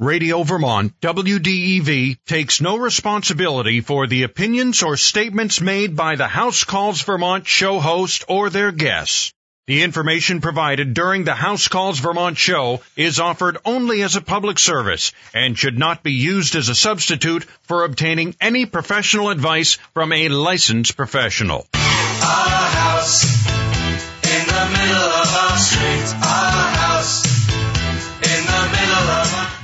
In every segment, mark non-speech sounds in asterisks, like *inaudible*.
Radio Vermont, WDEV, takes no responsibility for the opinions or statements made by the House Calls Vermont show host or their guests. The information provided during the House Calls Vermont show is offered only as a public service and should not be used as a substitute for obtaining any professional advice from a licensed professional. Our house in the middle of our street. Our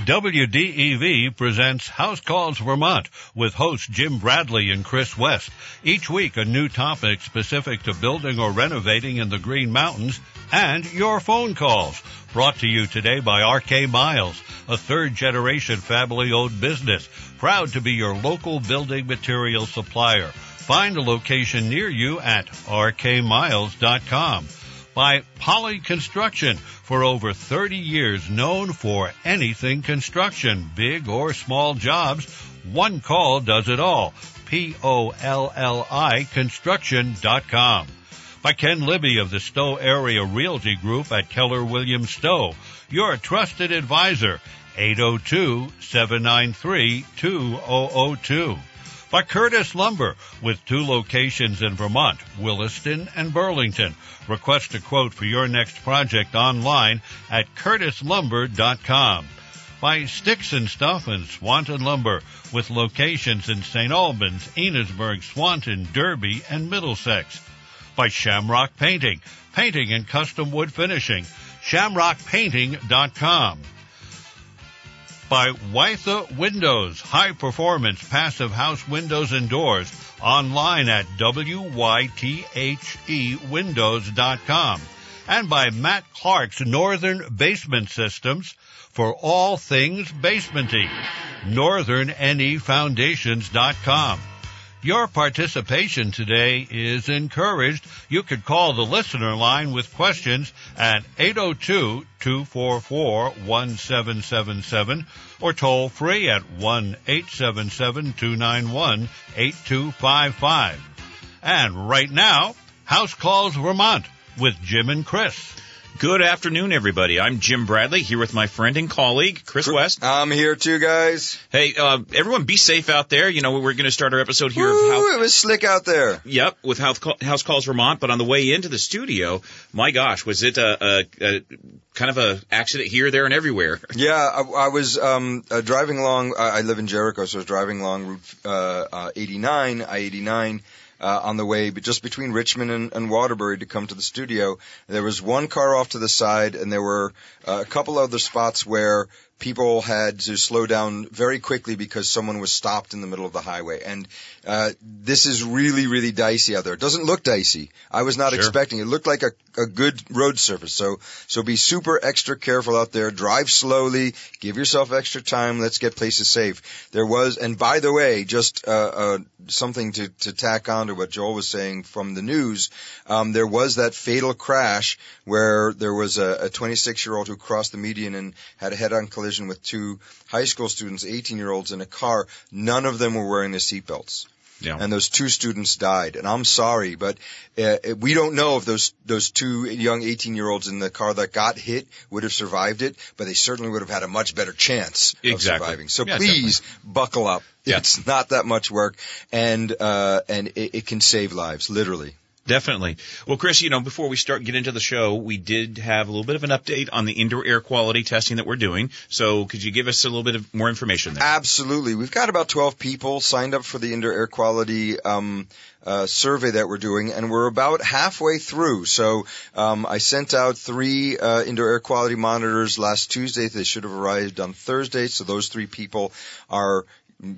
WDEV presents House Calls Vermont with hosts Jim Bradley and Chris West. Each week a new topic specific to building or renovating in the Green Mountains and your phone calls. Brought to you today by RK Miles, a third generation family owned business, proud to be your local building material supplier. Find a location near you at rkmiles.com by Polli Construction for over 30 years known for anything construction, big or small jobs. One call does it all. P-O-L-L-I construction.com. By Ken Libby of the Stowe Area Realty Group at Keller Williams Stowe, your trusted advisor. 802-793-2002 by Curtis Lumber with two locations in Vermont, Williston and Burlington. Request a quote for your next project online at curtislumber.com. By Sticks and Stuff and Swanton Lumber with locations in St. Albans, Enosburg, Swanton, Derby, and Middlesex. By Shamrock Painting, painting and custom wood finishing, shamrockpainting.com by Wythe Windows, high performance passive house windows and doors, online at wythewindows.com, and by Matt Clark's Northern Basement Systems for all things basementy, northernnefoundations.com. Your participation today is encouraged. You could call the listener line with questions at 802-244-1777 or toll free at 1-877-291-8255. And right now, House Calls Vermont with Jim and Chris. Good afternoon, everybody. I'm Jim Bradley here with my friend and colleague, Chris West. I'm here too, guys. Hey, uh, everyone be safe out there. You know, we're going to start our episode here Woo, of House, it was slick out there. yep, with House, Call- House Calls Vermont, but on the way into the studio, my gosh, was it a, a, a kind of a accident here, there, and everywhere? *laughs* Yeah, I, I was um, uh, driving along. I, I live in Jericho, so I was driving along Route uh, uh, 89, I-89. Uh, on the way, but just between Richmond and, and Waterbury to come to the studio, there was one car off to the side, and there were uh, a couple other spots where people had to slow down very quickly because someone was stopped in the middle of the highway. And uh, this is really, really dicey out there. It doesn't look dicey. I was not Sure. expecting. It looked like a, a good road surface. So, so be super extra careful out there. Drive slowly. Give yourself extra time. Let's get places safe. There was, and by the way, just uh, uh, something to, to tack on to what Joel was saying from the news. Um, there was that fatal crash where there was a 26 year old who crossed the median and had a head-on collision with two high school students, 18 year olds in a car. None of them were wearing their seatbelts Yeah. and those two students died. And I'm sorry, but uh, we don't know if those those two young 18 year olds in the car that got hit would have survived it, but they certainly would have had a much better chance Exactly. of surviving. So Yeah, please buckle up. Yeah. It's not that much work, and uh, and it, it can save lives, literally. Definitely. Well, Chris, you know, before we start get into the show, we did have a little bit of an update on the indoor air quality testing that we're doing. So, could you give us a little bit of more information there? Absolutely. We've got about 12 people signed up for the indoor air quality um, uh, survey that we're doing, and we're about halfway through. So um, I sent out three uh, indoor air quality monitors last Tuesday. They should have arrived on Thursday. So those three people are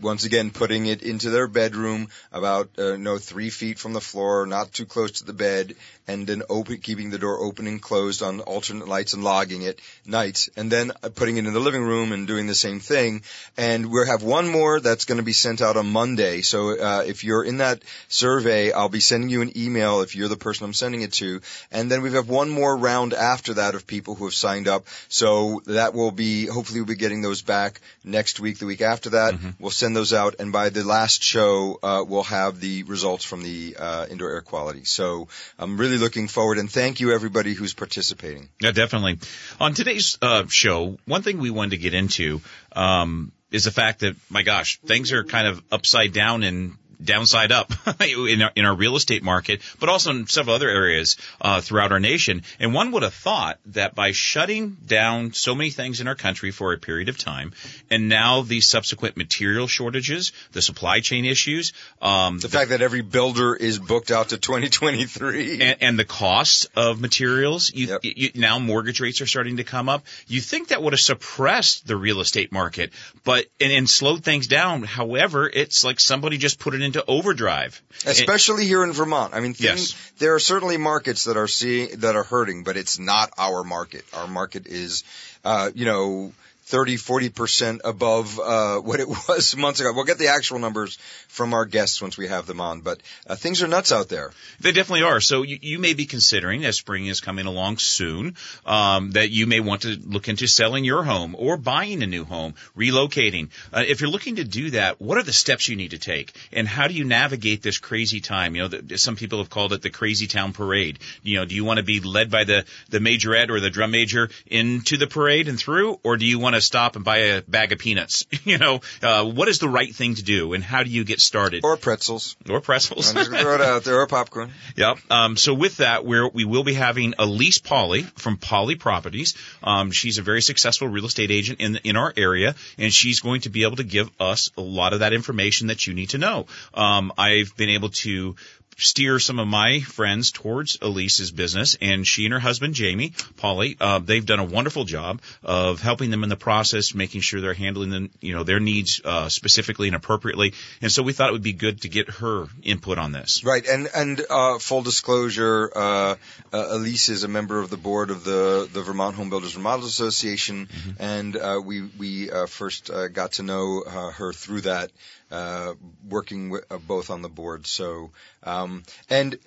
once again putting it into their bedroom about uh, no three feet from the floor, not too close to the bed, and then open, keeping the door open and closed on alternate lights and logging it nights, and then uh, putting it in the living room and doing the same thing. And we have one more that's going to be sent out on Monday. So uh, if you're in that survey, I'll be sending you an email if you're the person I'm sending it to, and then we have one more round after that of people who have signed up. So that will be hopefully we'll be getting those back next week, the week after that. We'll send those out, and by the last show, uh, we'll have the results from the uh, indoor air quality. So I'm really looking forward, and thank you everybody who's participating. Yeah, definitely. On today's uh, show, one thing we wanted to get into um, is the fact that, my gosh, things are kind of upside down and downside up *laughs* in our, in our real estate market, but also in several other areas uh, throughout our nation. And one would have thought that by shutting down so many things in our country for a period of time, and now the subsequent material shortages, the supply chain issues, um, The fact that every builder is booked out to 2023. and, and the cost of materials. You, Yep. you, now mortgage rates are starting to come up. You think that would have suppressed the real estate market, but and, and slowed things down. However, it's like somebody just put it into overdrive. Especially here in Vermont. I mean, things, Yes. there are certainly markets that are seeing, that are hurting, but it's not our market. Our market is, uh, you know, 30, 40% above, uh, *laughs* what it was months ago. We'll get the actual numbers from our guests once we have them on, but, uh, things are nuts out there. They definitely are. So you, you may be considering, as spring is coming along soon, um, that you may want to look into selling your home or buying a new home, relocating. Uh, if you're looking to do that, what are the steps you need to take, and how do you navigate this crazy time? You know, the, some people have called it the crazy town parade. You know, do you want to be led by the the majorette or the drum major into the parade and through, or do you want to stop and buy a bag of peanuts? *laughs* you know, uh, what is the right thing to do, and how do you get started? Or pretzels. or pretzels. I'm just gonna throw it out there, or popcorn. *laughs* Yep. Um, so with that, we're, we will be having Elise Polli from Polli Properties. Um, she's a very successful real estate agent in in our area, and she's going to be able to give us a lot of that information that you need to know. Um, I've been able to steer some of my friends towards Elise's business, and she and her husband Jamie Polli, uh, they've done a wonderful job of helping them in the process, making sure they're handling them, you know, their needs uh, specifically and appropriately. And so we thought it would be good to get her input on this. Right, and and uh, full disclosure, uh, uh, Elise is a member of the board of the the Vermont Home Builders Remodelers Association, and uh, we we uh, first uh, got to know uh, her through that, uh, working with, uh, both on the board. So, um, and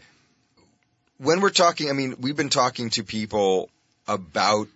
when we're talking, I mean, we've been talking to people about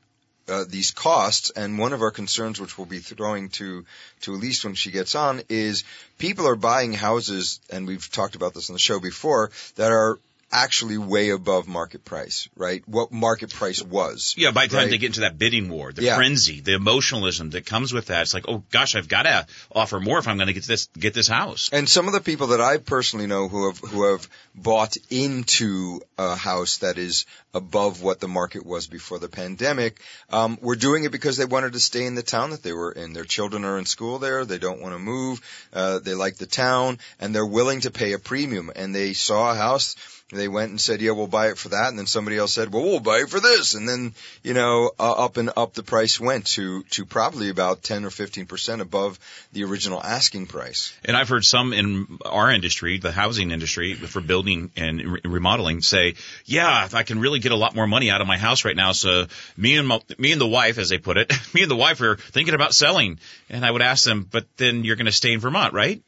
uh, these costs, and one of our concerns, which we'll be throwing to to Elise when she gets on, is people are buying houses, and we've talked about this on the show before, that are actually way above market price, right? What market price was. Yeah, by the time Right. they get into that bidding war, the Yeah. frenzy, the emotionalism that comes with that, it's like, oh gosh, I've got to offer more if I'm going to get this get this house. And some of the people that I personally know who have who have bought into a house that is above what the market was before the pandemic, um, were doing it because they wanted to stay in the town that they were in. Their children are in school there. They don't want to move. Uh, they like the town, and they're willing to pay a premium. And they saw a house. They went and said, "Yeah, we'll buy it for that." And then somebody else said, "Well, we'll buy it for this." And then, you know, uh, up and up the price went to to probably about ten or fifteen percent above the original asking price. And I've heard some in our industry, the housing industry, for building and re- remodeling, say, "Yeah, I can really get a lot more money out of my house right now." So me and my, me and the wife, as they put it, *laughs* me and the wife are thinking about selling. And I would ask them, "But then you're going to stay in Vermont, right?"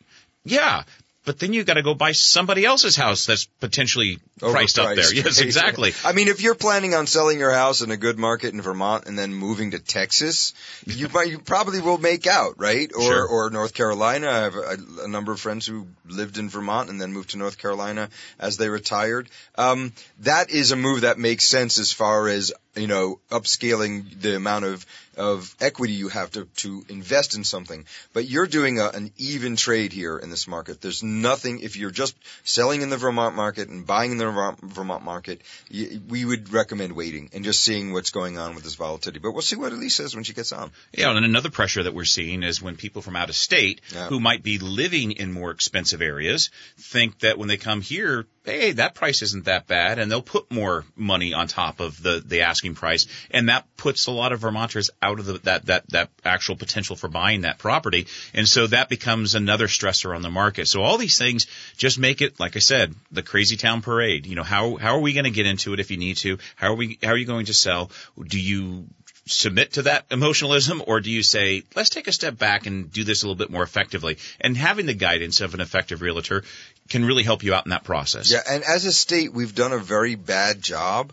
Yeah. But then you got to go buy somebody else's house that's potentially priced up there. *laughs* Yes, exactly. I mean, if you're planning on selling your house in a good market in Vermont and then moving to Texas, *laughs* you might, you probably will make out, right? Or Sure. or North Carolina. I have a, a number of friends who lived in Vermont and then moved to North Carolina as they retired. Um, that is a move that makes sense as far as you know upscaling the amount of of equity you have to to invest in something. But you're doing a, an even trade here in this market. There's nothing if you're just selling in the Vermont market and buying in the Vermont, market. y we would recommend waiting and just seeing what's going on with this volatility. But we'll see what Elise says when she gets on. Yeah, and another pressure that we're seeing is when people from out of state Yeah. who might be living in more expensive areas think that when they come here, hey, that price isn't that bad, and they'll put more money on top of the the asking price, and that puts a lot of Vermonters out of the, that that that actual potential for buying that property, and so that becomes another stressor on the market. So all these things just make it, like I said, the crazy town parade. You know, how how are we going to get into it if you need to? How are we how are you going to sell? Do you submit to that emotionalism or do you say let's take a step back and do this a little bit more effectively and having the guidance of an effective realtor can really help you out in that process. Yeah, and as a state, we've done a very bad job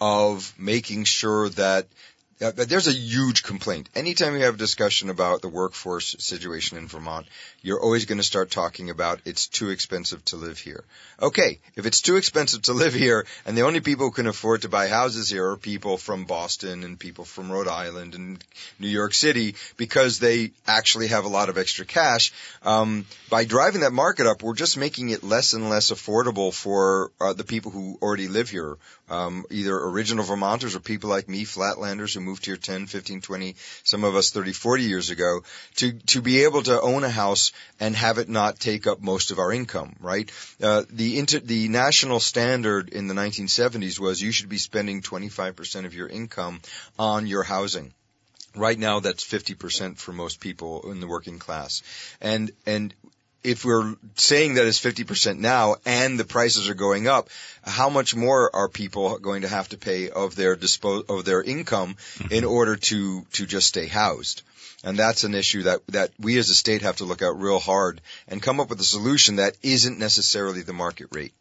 of making sure that Yeah, but there's a huge complaint. Anytime you have a discussion about the workforce situation in Vermont, you're always going to start talking about it's too expensive to live here. Okay, if it's too expensive to live here, and the only people who can afford to buy houses here are people from Boston and people from Rhode Island and New York City because they actually have a lot of extra cash. Um, by driving that market up, we're just making it less and less affordable for uh, the people who already live here, um, either original Vermonters or people like me, Flatlanders, who moved here 10, 15, 20, some of us 30, 40 years ago, to to be able to own a house and have it not take up most of our income, right? Uh, the inter, the national standard in the 1970s was you should be spending 25% of your income on your housing. Right now, that's 50% for most people in the working class. And, and if we're saying that it's 50% now and the prices are going up, how much more are people going to have to pay of their dispose, of their income mm-hmm. in order to, to just stay housed? And that's an issue that, that we as a state have to look at real hard and come up with a solution that isn't necessarily the market rate.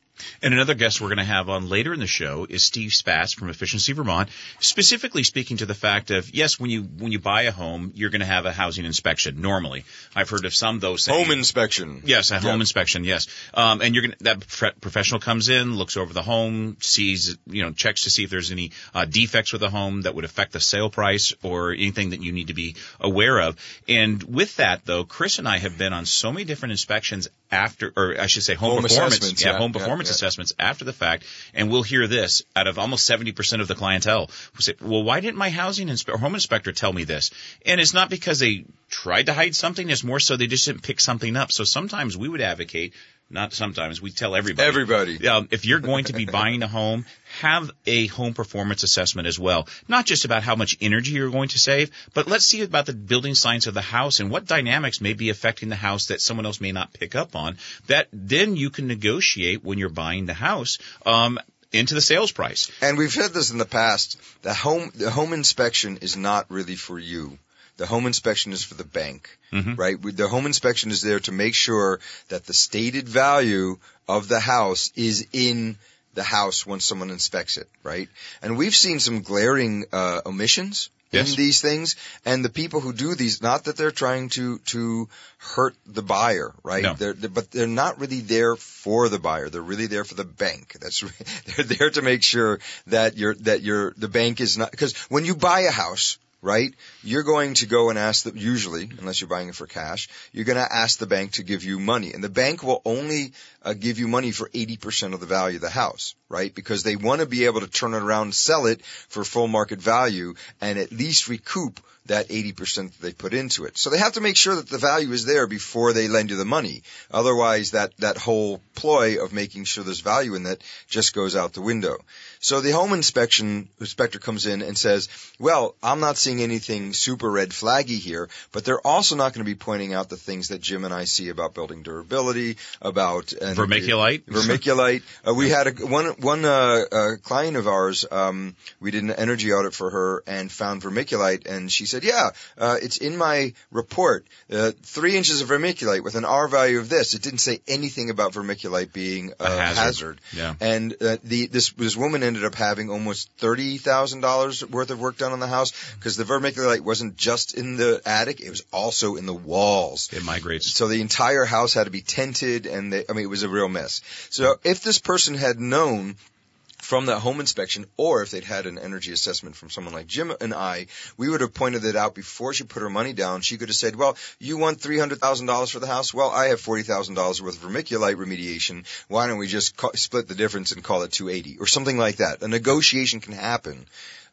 And another guest we're going to have on later in the show is Steve Spatz from Efficiency Vermont, specifically speaking to the fact of yes, when you when you buy a home, you're going to have a housing inspection. Normally, I've heard of some though saying Home inspection. Yes, a home Yeah. inspection. Yes, um, and you're gonna that prof- professional comes in, looks over the home, sees you know checks to see if there's any uh, defects with the home that would affect the sale price or anything that you need to be aware of. And with that though, Chris and I have been on so many different inspections after, or I should say, home, Home performance, assessments, yeah, yeah, home performance yeah. assessments after the fact, and we'll hear this out of almost seventy percent of the clientele who say, "Well, why didn't my housing inspe- home inspector tell me this?" And it's not because they tried to hide something; it's more so they just didn't pick something up. So sometimes we would advocate. Not sometimes we tell everybody. Everybody. Um, if you're going to be buying a home, have a home performance assessment as well. Not just about how much energy you're going to save, but let's see about the building science of the house and what dynamics may be affecting the house that someone else may not pick up on. That then you can negotiate when you're buying the house. Um, into the sales price. And we've said this in the past. The home the home inspection is not really for you. The home inspection is for the bank, right? The home inspection is there to make sure that the stated value of the house is in the house when someone inspects it, right? And we've seen some glaring uh, omissions Yes. in these things, and the people who do these, not that they're trying to to hurt the buyer, right? No. They're, they're- but they're not really there for the buyer. They're really there for the bank. *laughs* That's re- they're there to make sure that your that your the bank is not because when you buy a house, right? You're going to go and ask the usually, unless you're buying it for cash, you're going to ask the bank to give you money, and the bank will only uh, give you money for 80% of the value of the house, right? Because they want to be able to turn it around and sell it for full market value and at least recoup that 80% that they put into it. So they have to make sure that the value is there before they lend you the money. Otherwise, that, that whole ploy of making sure there's value in that just goes out the window. So the home inspection inspector comes in and says, well, I'm not seeing anything super red flaggy here, but they're also not going to be pointing out the things that Jim and I see about building durability, about and Vermiculite? *laughs* vermiculite. Uh, we had a, one one uh, uh, client of ours. Um, we did an energy audit for her and found vermiculite, and she said, "Yeah, uh, it's in my report. Uh, three inches of vermiculite with an R value of this. It didn't say anything about vermiculite being a, A hazard. hazard. Yeah. And uh, the this this woman ended up having almost thirty thousand dollars worth of work done on the house because the vermiculite wasn't just in the attic; it was also in the walls. It migrates. So the entire house had to be tented, and they, I mean, it was a real mess. So if this person had known from that home inspection, or if they'd had an energy assessment from someone like Jim and I, we would have pointed it out before she put her money down. She could have said, "Well, you want three hundred thousand dollars for the house? Well, I have forty thousand dollars worth of vermiculite remediation. Why don't we just split the difference and call it two eighty or something like that?" A negotiation can happen,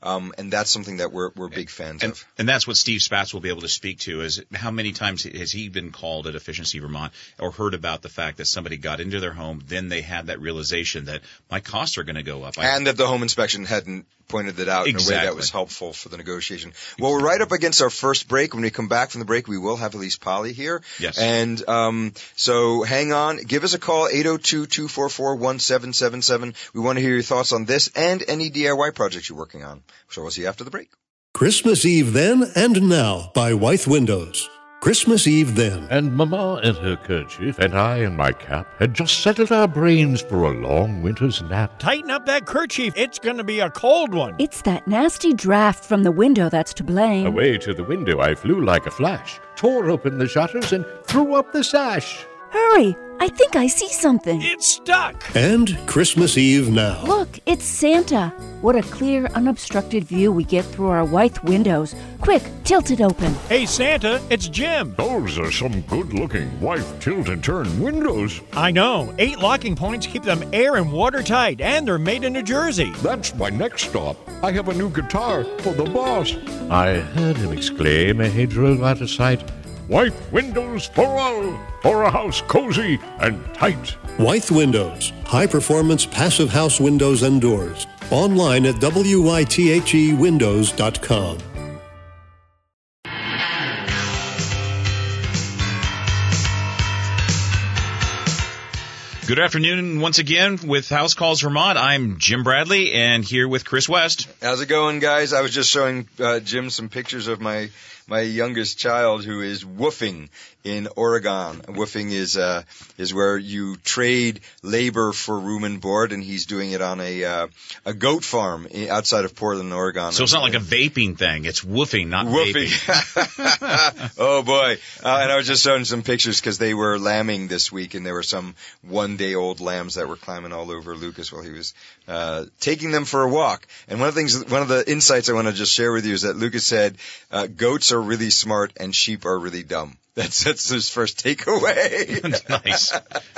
um, and that's something that we're we're big fans And, of. and that's what Steve Spatz will be able to speak to is how many times has he been called at Efficiency Vermont or heard about the fact that somebody got into their home, then they had that realization that my costs are going to go up. I- and that the home inspection hadn't pointed that out in a way that was helpful for the negotiation. Well, we're right up against our first break. When we come back from the break, we will have Elise Polli here. Yes. And um, so hang on. Give us a call, 802-244-1777. We want to hear your thoughts on this and any DIY projects you're working on. So we'll see you after the break. Christmas Eve then and now by Wythe Windows. Christmas Eve then. And Mamma in her kerchief and I in my cap had just settled our brains for a long winter's nap. Tighten up that kerchief. It's going to be a cold one. It's that nasty draft from the window that's to blame. Away to the window I flew like a flash, tore open the shutters, and threw up the sash. Hurry! I think I see something. It's stuck. And Christmas Eve now. Look, it's Santa. What a clear, unobstructed view we get through our Wythe windows. Quick, tilt it open. Hey, Santa, it's Jim. Those are some good looking Wythe tilt and turn windows. I know. Eight locking points keep them air and watertight, and they're made in New Jersey. That's my next stop. I have a new guitar for the boss. I heard him exclaim as he drove out of sight. Wythe windows for all, for a house cozy and tight. Wythe Windows, high performance passive house windows and doors. Online at wythewindows.com. Good afternoon once again with House Calls Vermont. I'm Jim Bradley and here with Chris West. How's it going, guys? I was just showing uh, Jim some pictures of my my youngest child who is woofing in Oregon. Woofing is uh, is where you trade labor for room and board, and he's doing it on a uh, a goat farm outside of Portland, Oregon. So it's not like a vaping thing. It's woofing, not Woofing. vaping. *laughs* oh boy! Uh, and I was just showing some pictures because they were lambing this week, and there were some one-day-old lambs that were climbing all over Lucas while he was uh, taking them for a walk. And one of the things, one of the insights I want to just share with you is that Lucas said uh, goats are really smart and sheep are really dumb. *laughs* That's that's his first takeaway. *laughs* nice.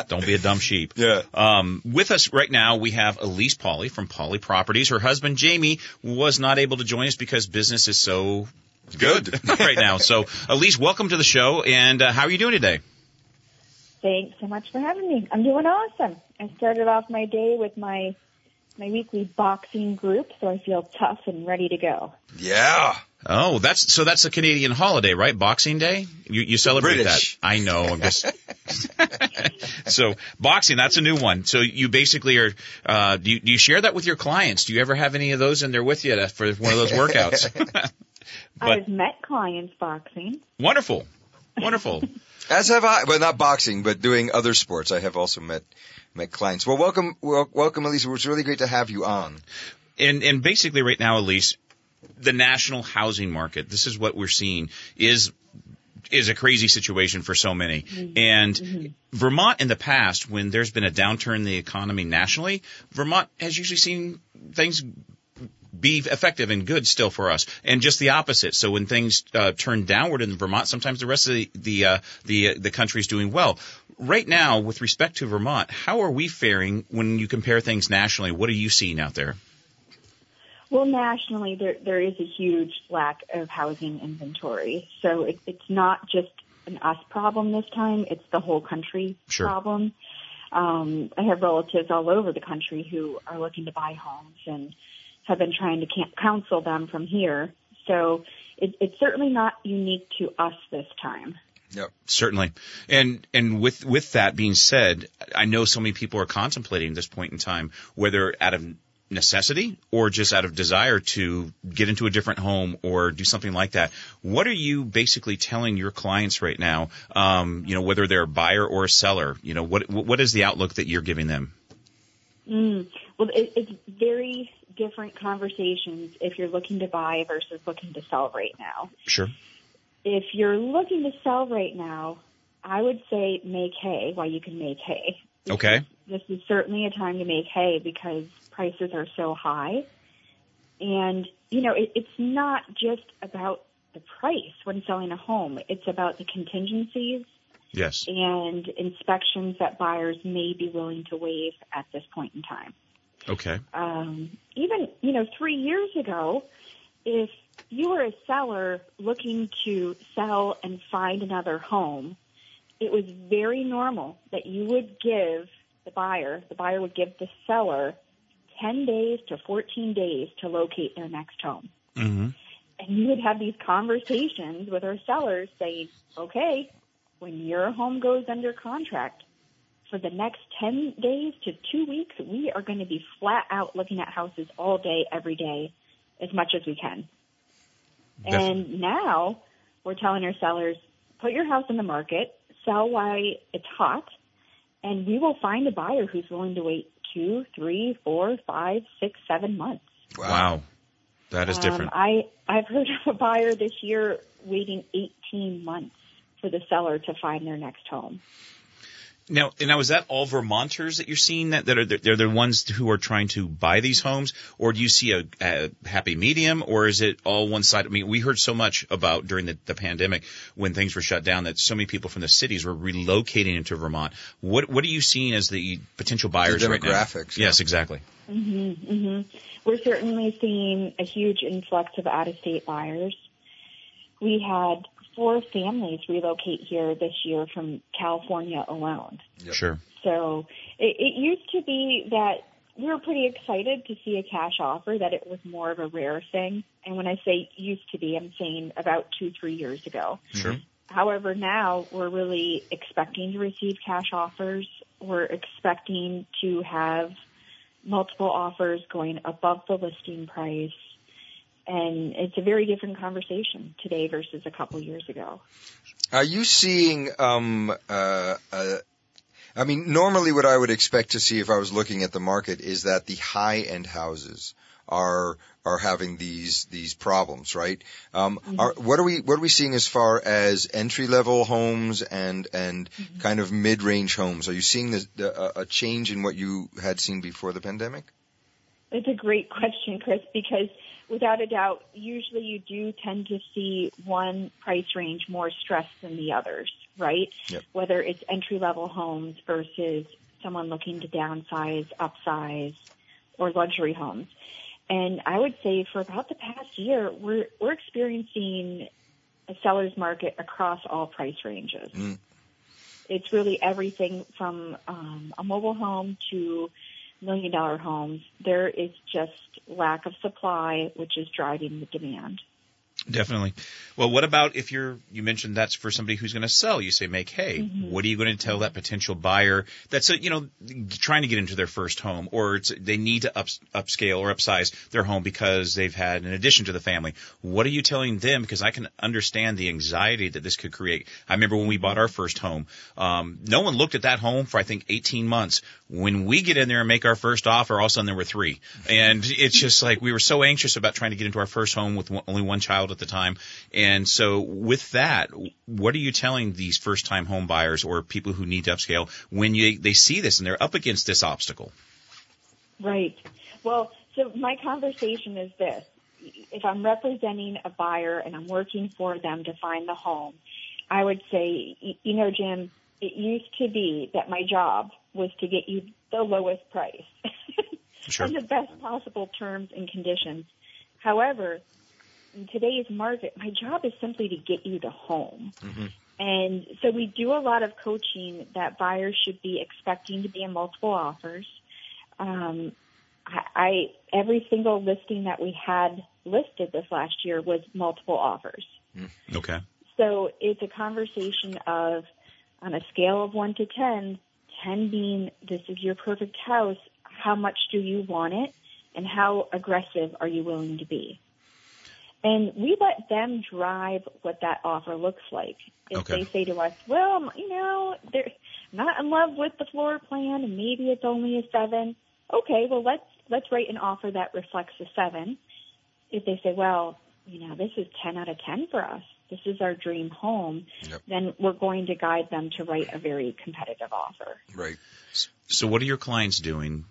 Don't be a dumb sheep. Yeah. Um, with us right now, we have Elise Polli from Polli Properties. Her husband Jamie was not able to join us because business is so Good. *laughs* right now. So, Elise, welcome to the show. And uh, how are you doing today? Thanks so much for having me. I'm doing awesome. I started off my day with my my weekly boxing group, so I feel tough and ready to go. yeah. Oh, that's so. That's a Canadian holiday, right? Boxing Day. You you celebrate British. that? I know. I'm just. *laughs* so boxing, that's a new one. So you basically are. Uh, do you do you share that with your clients? Do you ever have any of those in there with you to, for one of those workouts? *laughs* *laughs* But- I've met clients boxing. wonderful, wonderful. As have I. Well, not boxing, but doing other sports. I have also met met clients. Well, welcome, wel- welcome, Elise. It's really great to have you on. and and basically right now, Elise, the national housing market. This is what we're seeing is is a crazy situation for so many. And Vermont in the past, when there's been a downturn in the economy nationally, Vermont has usually seen things be effective and good still for us, and just the opposite. So when things uh, turn downward in Vermont, sometimes the rest of the the uh, the uh, the country is doing well. Right now, with respect to Vermont, how are we faring when you compare things nationally? What are you seeing out there? Well, nationally, there there is a huge lack of housing inventory. So it, it's not just an us problem this time; it's the whole country Sure. problem. Um, I have relatives all over the country who are looking to buy homes and have been trying to counsel them from here. So it, it's certainly not unique to us this time. Yep. Certainly. And and with with that being said, I know so many people are contemplating this point in time whether out of necessity or just out of desire to get into a different home or do something like that. What are you basically telling your clients right now? Um, you know, whether they're a buyer or a seller. You know, what what is the outlook that you're giving them? Mm. Well, it, it's very different conversations if you're looking to buy versus looking to sell right now. Sure. If you're looking to sell right now, I would say make hay while you can make hay. Okay. This is certainly a time to make hay because prices are so high. And, you know, it, it's not just about the price when selling a home. It's about the contingencies Yes. and inspections that buyers may be willing to waive at this point in time. Okay. Um, even, you know, three years ago, if you were a seller looking to sell and find another home, it was very normal that you would give the buyer, the buyer would give the seller 10 days to 14 days to locate their next home. Mm-hmm. And you would have these conversations with our sellers saying, okay, when your home goes under contract, for the next 10 days to two weeks, we are going to be flat out looking at houses all day, every day, as much as we can. And now we're telling our sellers, put your house in the market, sell while it's hot, and we will find a buyer who's willing to wait two, three, four, five, six, seven months. Wow. That is different. Um, I I've heard of a buyer this year waiting 18 months for the seller to find their next home. Now, now is that all Vermonters that you're seeing that that are they're the ones who are trying to buy these homes, or do you see a, a happy medium, or is it all one side? I mean, we heard so much about during the, the pandemic when things were shut down that so many people from the cities were relocating into Vermont. What what are you seeing as the potential buyers The right now? demographics, yeah. Yes, exactly. hmm hmm We're certainly seeing a huge influx of out-of-state buyers. We had four families relocate here this year from California alone. Sure. So it, it used to be that we were pretty excited to see a cash offer, that it was more of a rare thing. And when I say used to be, I'm saying about two, three years ago. Sure. However, now we're really expecting to receive cash offers. We're expecting to have multiple offers going above the listing price. And it's a very different conversation today versus a couple years ago. Are you seeing, um, uh, uh, I mean, normally what I would expect to see if I was looking at the market is that the high-end houses are are having these these problems, right? Um, are, what are we what are we seeing as far as entry level homes and and kind of mid range homes? Are you seeing the, the, a- a change in what you had seen before the pandemic? It's a great question, Chris, because without a doubt, usually you do tend to see one price range more stressed than the others, right? Yep. Whether it's entry level homes versus someone looking to downsize, upsize, or luxury homes. And I would say for about the past year, we're we're experiencing a seller's market across all price ranges. Mm. It's really everything from um, a mobile home to million dollar homes. There is just lack of supply, which is driving the demand. Definitely. Well, what about if you're, you mentioned that's for somebody who's going to sell. You say make hay. What are you going to tell that potential buyer that's, a, you know, trying to get into their first home or it's, they need to up, upscale or upsize their home because they've had an addition to the family? What are you telling them? Because I can understand the anxiety that this could create. I remember when we bought our first home, um, no one looked at that home for I think 18 months. When we get in there and make our first offer, all of a sudden there were three. And it's just like we were so anxious about trying to get into our first home with one, only one child at the time. And so with that, what are you telling these first time home buyers or people who need to upscale when you, they see this and they're up against this obstacle? Right. Well, so my conversation is this. If I'm representing a buyer and I'm working for them to find the home, I would say, you know, Jim, it used to be that my job was to get you the lowest price *laughs* Sure. and the best possible terms and conditions. However, in today's market, my job is simply to get you the home. And so we do a lot of coaching that buyers should be expecting to be in multiple offers. Um, I, I every single listing that we had listed this last year was multiple offers. Okay. So it's a conversation of on a scale of one to ten, ten being this is your perfect house, how much do you want it and how aggressive are you willing to be? And we let them drive what that offer looks like. If Okay. they say to us, well, you know, they're not in love with the floor plan and maybe it's only a seven. Okay, well let's let's write an offer that reflects a seven. If they say, well, you know, this is ten out of ten for us. This is our dream home. Yep. Then we're going to guide them to write a very competitive offer. Right. So what are your clients doing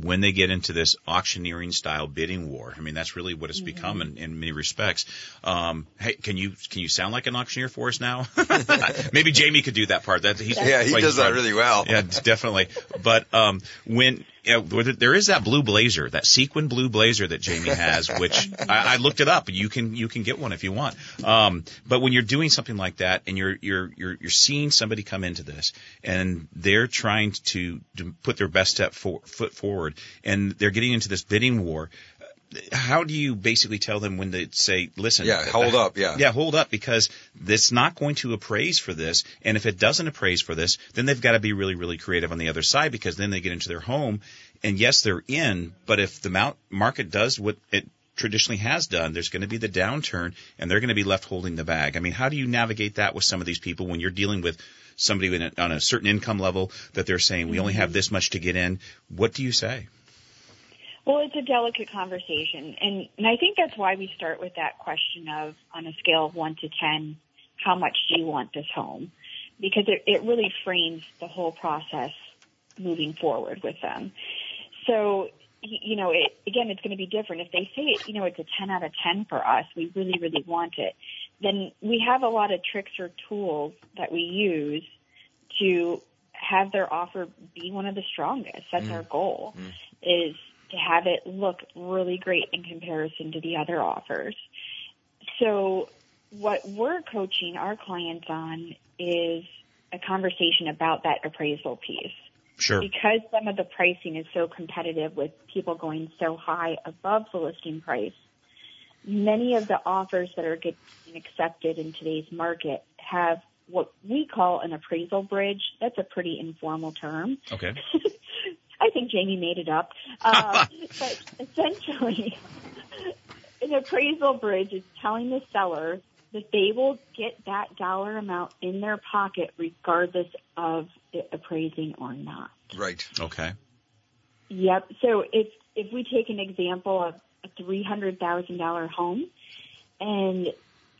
when they get into this auctioneering style bidding war? I mean, that's really what it's become in, in many respects. Um, hey, can you can you sound like an auctioneer for us now? *laughs* Maybe Jamie could do that part. That he's Yeah, he does that really well. Yeah, definitely. But um, when you know, there is that blue blazer, that sequin blue blazer that Jamie has, *laughs* which I, I looked it up. You can you can get one if you want. Um, but when you're doing something like that, and you're you're you're you're seeing somebody come into this, and they're trying to, to put their best step for, foot forward, and they're getting into this bidding war. How do you basically tell them when they say, "Listen, Yeah, hold uh, up, yeah. yeah, hold up," because it's not going to appraise for this, and if it doesn't appraise for this, then they've got to be really, really creative on the other side because then they get into their home, and yes, they're in, but if the mount market does what it traditionally has done, there's going to be the downturn and they're going to be left holding the bag. I mean, how do you navigate that with some of these people when you're dealing with somebody a, on a certain income level that they're saying, we only have mm-hmm. this much to get in? What do you say? Well, it's a delicate conversation. And, and I think that's why we start with that question of on a scale of one to 10, how much do you want this home? Because it, it really frames the whole process moving forward with them. So, you know, it, again, it's going to be different. If they say, you know, it's a 10 out of 10 for us, we really, really want it, then we have a lot of tricks or tools that we use to have their offer be one of the strongest. That's mm. our goal mm. is to have it look really great in comparison to the other offers. So what we're coaching our clients on is a conversation about that appraisal piece. Sure. Because some of the pricing is so competitive with people going so high above the listing price, many of the offers that are getting accepted in today's market have what we call an appraisal bridge. That's a pretty informal term. Okay. *laughs* I think Jamie made it up. *laughs* Uh, but essentially, *laughs* an appraisal bridge is telling the seller that they will get that dollar amount in their pocket regardless of it appraising or not. Right. Okay. Yep. So if if we take an example of a three hundred thousand dollar home, and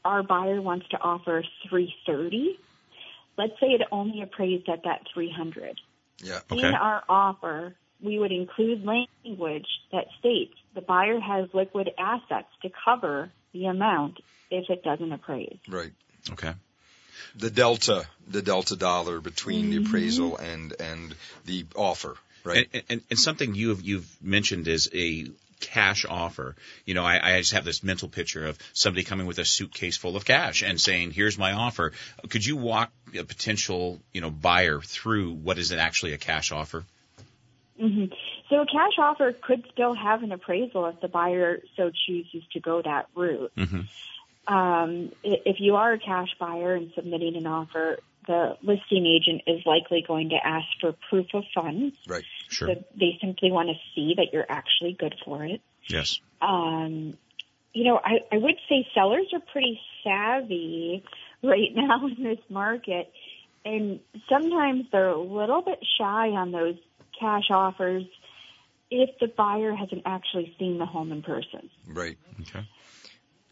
our buyer wants to offer three thirty, let's say it only appraised at that three hundred. Yeah. Okay. In our offer, we would include language that states the buyer has liquid assets to cover the amount if it doesn't appraise. Right. Okay. The delta, the delta dollar between Mm-hmm. the appraisal and and the offer, right? And, and, and something you've you've mentioned is a cash offer. You know, I, I just have this mental picture of somebody coming with a suitcase full of cash and saying, "Here's my offer." Could you walk a potential you know buyer through what is it actually a cash offer? hmm So a cash offer could still have an appraisal if the buyer so chooses to go that route. Mm-hmm. Um, if you are a cash buyer and submitting an offer, the listing agent is likely going to ask for proof of funds. Right. Sure. So they simply want to see that you're actually good for it. Yes. Um, you know, I, I would say sellers are pretty savvy right *laughs* now in this market, and sometimes they're a little bit shy on those cash offers if the buyer hasn't actually seen the home in person. Right. Okay.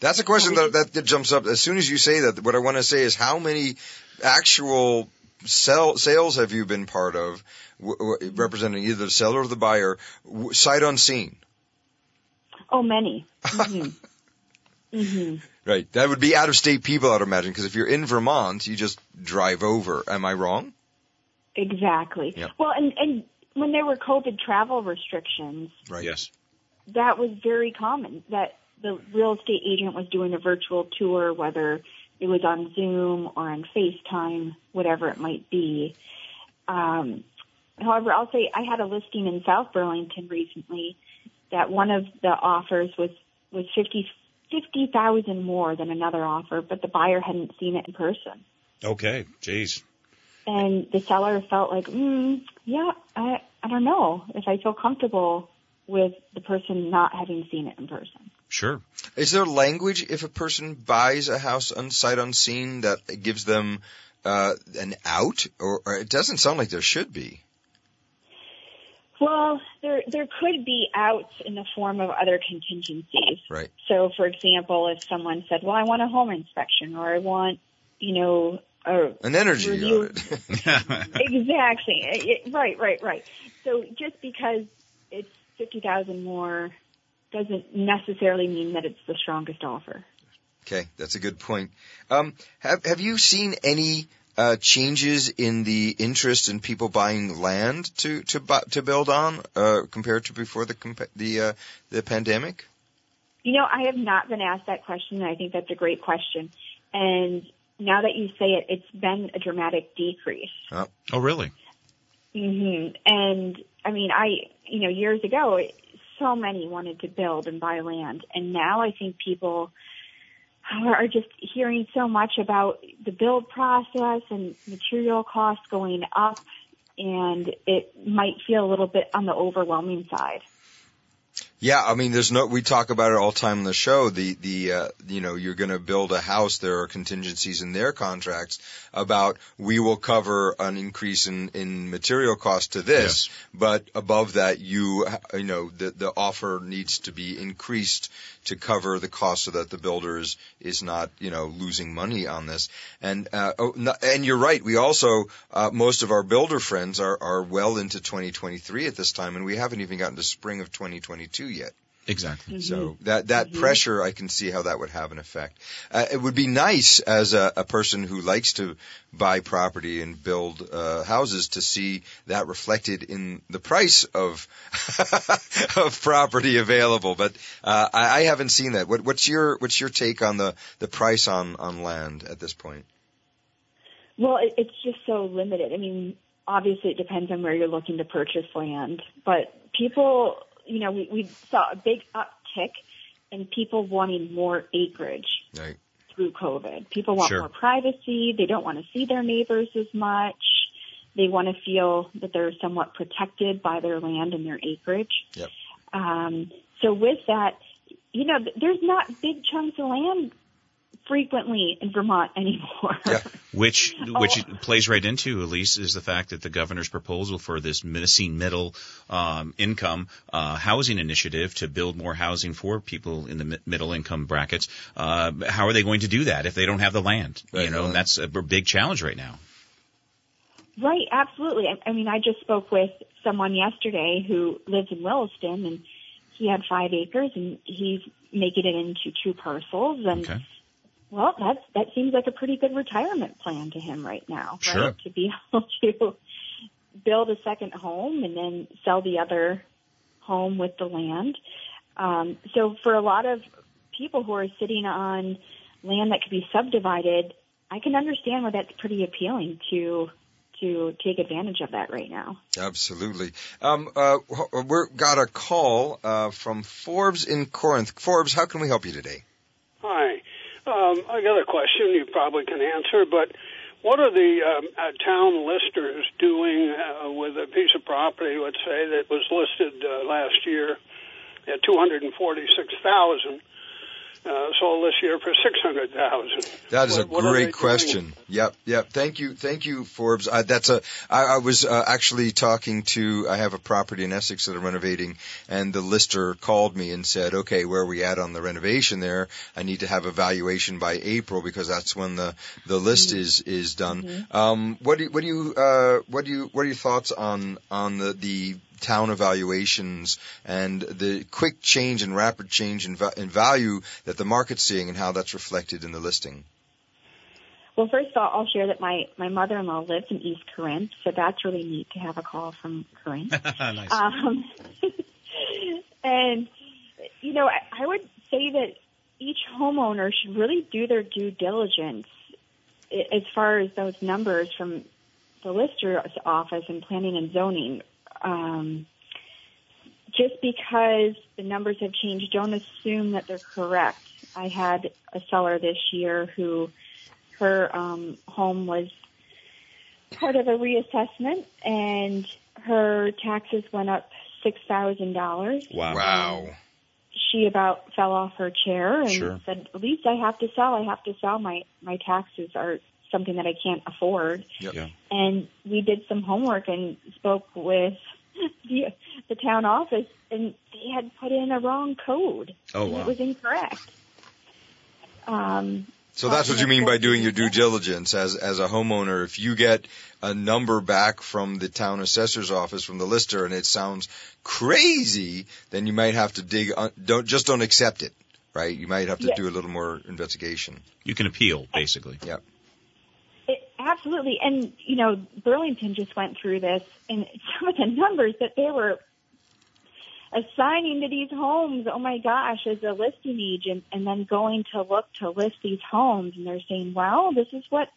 That's a question that, that that jumps up as soon as you say that. What I want to say is how many actual sell, sales have you been part of, w- w- representing either the seller or the buyer, w- sight unseen? Oh, many. hmm *laughs* hmm Right. That would be out of state people, I'd imagine, because if you're in Vermont, you just drive over. Am I wrong? Exactly. Yep. Well, and and when there were COVID travel restrictions, Right. Yes. that was very common. That the real estate agent was doing a virtual tour, whether it was on Zoom or on FaceTime, whatever it might be. Um, however, I'll say I had a listing in South Burlington recently that one of the offers was was fifty fifty thousand more than another offer, but the buyer hadn't seen it in person. Okay. Jeez. And the seller felt like, mm, yeah, I, I don't know if I feel comfortable with the person not having seen it in person. Sure. Is there language if a person buys a house on sight unseen that gives them uh, an out, or, or it doesn't sound like there should be? Well, there there could be outs in the form of other contingencies. Right. So, for example, if someone said, "Well, I want a home inspection," or "I want, you know, a An energy review," audit. *laughs* *laughs* exactly. It- it- right, right, right. So, just because it's fifty thousand more doesn't necessarily mean that it's the strongest offer. Okay, that's a good point. Um, have Have you seen any uh, changes in the interest in people buying land to to bu- to build on uh, compared to before the compa- the uh, the pandemic? You know, I have not been asked that question, and I think that's a great question. And now that you say it, it's been a dramatic decrease. Oh, Oh, really? hmm And I mean, I, you know, years ago, so many wanted to build and buy land. And now I think people are just hearing so much about the build process and material costs going up. And it might feel a little bit on the overwhelming side. Yeah, I mean, there's no. We talk about it all the time on the show. The the uh, you know you're going to build a house. There are contingencies in their contracts about we will cover an increase in in material cost to this, but above that, you you know the the offer needs to be increased to cover the cost so that the builder is, is not you know losing money on this. And uh, oh, no, and you're right. We also uh, most of our builder friends are are well into 2023 at this time, and we haven't even gotten to spring of 2022 yet. Exactly. So that that pressure, I can see how that would have an effect. Uh, it would be nice as a, a person who likes to buy property and build uh, houses to see that reflected in the price of *laughs* of property available. But uh, I, I haven't seen that. What, what's your what's your take on the the price on on land at this point? Well, it, it's just so limited. I mean, obviously it depends on where you're looking to purchase land, but people, you know, we, we saw a big uptick in people wanting more acreage Right. through COVID. People want Sure. more privacy. They don't want to see their neighbors as much. They want to feel that they're somewhat protected by their land and their acreage. Yep. Um, so with that, you know, there's not big chunks of land frequently in Vermont *laughs* anymore. Which *laughs* which Oh. plays right into Elise is the fact that the governor's proposal for this missing middle um, income uh, housing initiative to build more housing for people in the mi- middle income brackets. Uh, how are they going to do that if they don't have the land? Right, you know, and that's a big challenge right now. Right, absolutely. I, I mean, I just spoke with someone yesterday who lives in Williston, and he had five acres, and he's making it into two parcels. And Okay. Well, that's that seems like a pretty good retirement plan to him right now, right? Sure. To be *laughs* able to build a second home and then sell the other home with the land. Um, so for a lot of people who are sitting on land that could be subdivided, I can understand why that's pretty appealing to to take advantage of that right now. Absolutely. Um, uh, we got a call uh, from Forbes in Corinth. Forbes, how can we help you today? Hi. Um, I got a question you probably can answer, but what are the um, uh, town listers doing uh, with a piece of property, let's say, that was listed uh, last year at 246000 uh, sold this year for 600000 That is What- a what are they great doing? question. Yep, yep. Thank you, thank you, Forbes. Uh, that's a. I, I was uh, actually talking to. I have a property in Essex that I'm renovating, and the lister called me and said, "Okay, where are we at on the renovation? There, I need to have a valuation by April because that's when the the list is is done." Um, what do you, what do you uh, what do you what are your thoughts on on the the town evaluations and the quick change and rapid change in, va- in value that the market's seeing and how that's reflected in the listing. Well, first of all, I'll share that my my mother-in-law lives in East Corinth, so that's really neat to have a call from Corinth. *laughs* nice. Um, *laughs* and you know, I, I would say that each homeowner should really do their due diligence as far as those numbers from the lister's office and planning and zoning. Um, just because the numbers have changed, don't assume that they're correct. I had a seller this year who her um, home was part of a reassessment, and her taxes went up six thousand dollars. Wow. Wow. She about fell off her chair and Sure. said, "At least I have to sell. I have to sell. My my taxes are something that I can't afford." Yep. Yeah. And we did some homework and spoke with *laughs* the the town office, and they had put in a wrong code. Oh, wow. It was incorrect. Um, So that's what you mean by doing your due diligence as as a homeowner. If you get a number back from the town assessor's office from the lister and it sounds crazy, then you might have to dig. Un- don't just don't accept it, right? You might have to Yeah. do a little more investigation. You can appeal, basically. Yeah. Absolutely. And, you know, Burlington just went through this and *laughs* some of the numbers that they were assigning to these homes, oh my gosh, as a listing agent and then going to look to list these homes and they're saying, well, this is what,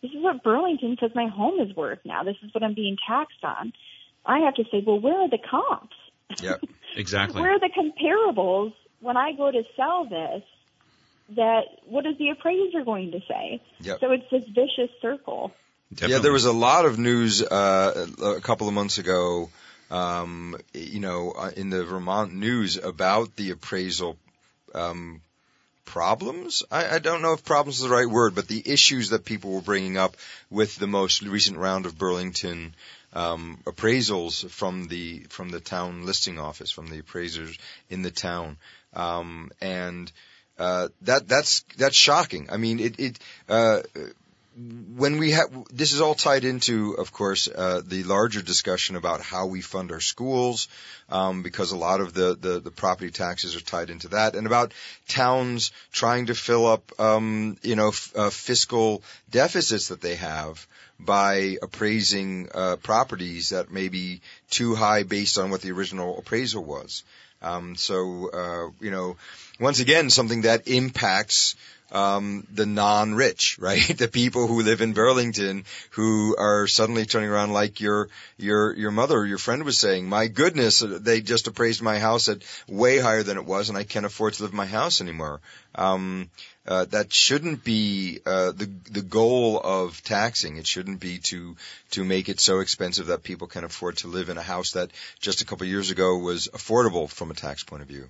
this is what Burlington says my home is worth now. This is what I'm being taxed on. I have to say, well, where are the comps? Yeah. Exactly. *laughs* Where are the comparables when I go to sell this? That what is the appraiser going to say? Yep. So it's this vicious circle. Yeah, there was a lot of news uh, a couple of months ago um, you know, uh, in the Vermont news about the appraisal um, problems. I, I don't know if problems is the right word, but the issues that people were bringing up with the most recent round of Burlington um, appraisals from the from the town listing office, from the appraisers in the town, um, and uh, that that's that's shocking. I mean, it it. Uh, when we have this is all tied into, of course, uh, the larger discussion about how we fund our schools, um, because a lot of the, the, the property taxes are tied into that, and about towns trying to fill up, um, you know, f- uh, fiscal deficits that they have by appraising uh, properties that may be too high based on what the original appraisal was. Um, so, uh, you know, once again, something that impacts um, the non-rich, *laughs* right? The people who live in Burlington who are suddenly turning around like your your your mother, your friend was saying, "My goodness, they just appraised my house at way higher than it was, and I can't afford to live in my house anymore." Um, uh, that shouldn't be uh, the the goal of taxing. It shouldn't be to to make it so expensive that people can afford to live in a house that just a couple of years ago was affordable from a tax point of view.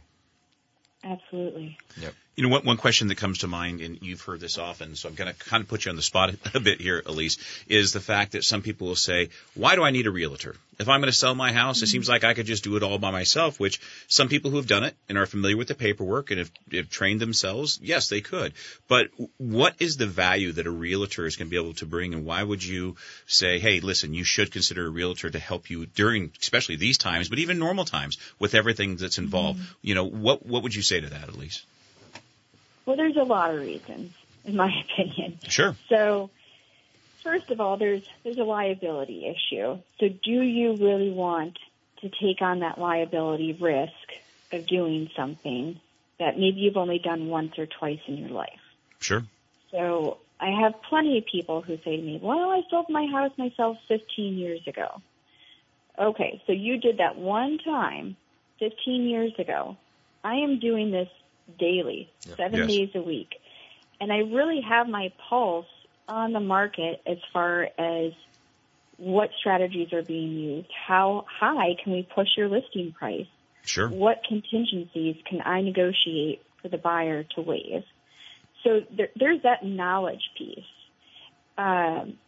Absolutely. Yep. You know, one, one question that comes to mind, and you've heard this often, so I'm going to kind of put you on the spot *laughs* a bit here, Elise, is the fact that some people will say, why do I need a realtor? If I'm going to sell my house, it seems mm-hmm. like I could just do it all by myself, which some people who have done it and are familiar with the paperwork and have, have trained themselves, yes, they could. But what is the value that a realtor is going to be able to bring, and why would you say, hey, listen, you should consider a realtor to help you during, especially these times, but even normal times with everything that's involved? Mm-hmm. You know, what, what would you say to that, Elise? Well, there's a lot of reasons, in my *laughs* opinion. Sure. So, first of all, there's there's a liability issue. So, do you really want to take on that liability risk of doing something that maybe you've only done once or twice in your life? Sure. So, I have plenty of people who say to me, "Well, I sold my house myself 15 years ago." Okay, so you did that one time 15 years ago. I am doing this daily, seven Yes. days a week. And I really have my pulse on the market as far as what strategies are being used. How high can we push your listing price? Sure. What contingencies can I negotiate for the buyer to waive? So there, there's that knowledge piece. Um,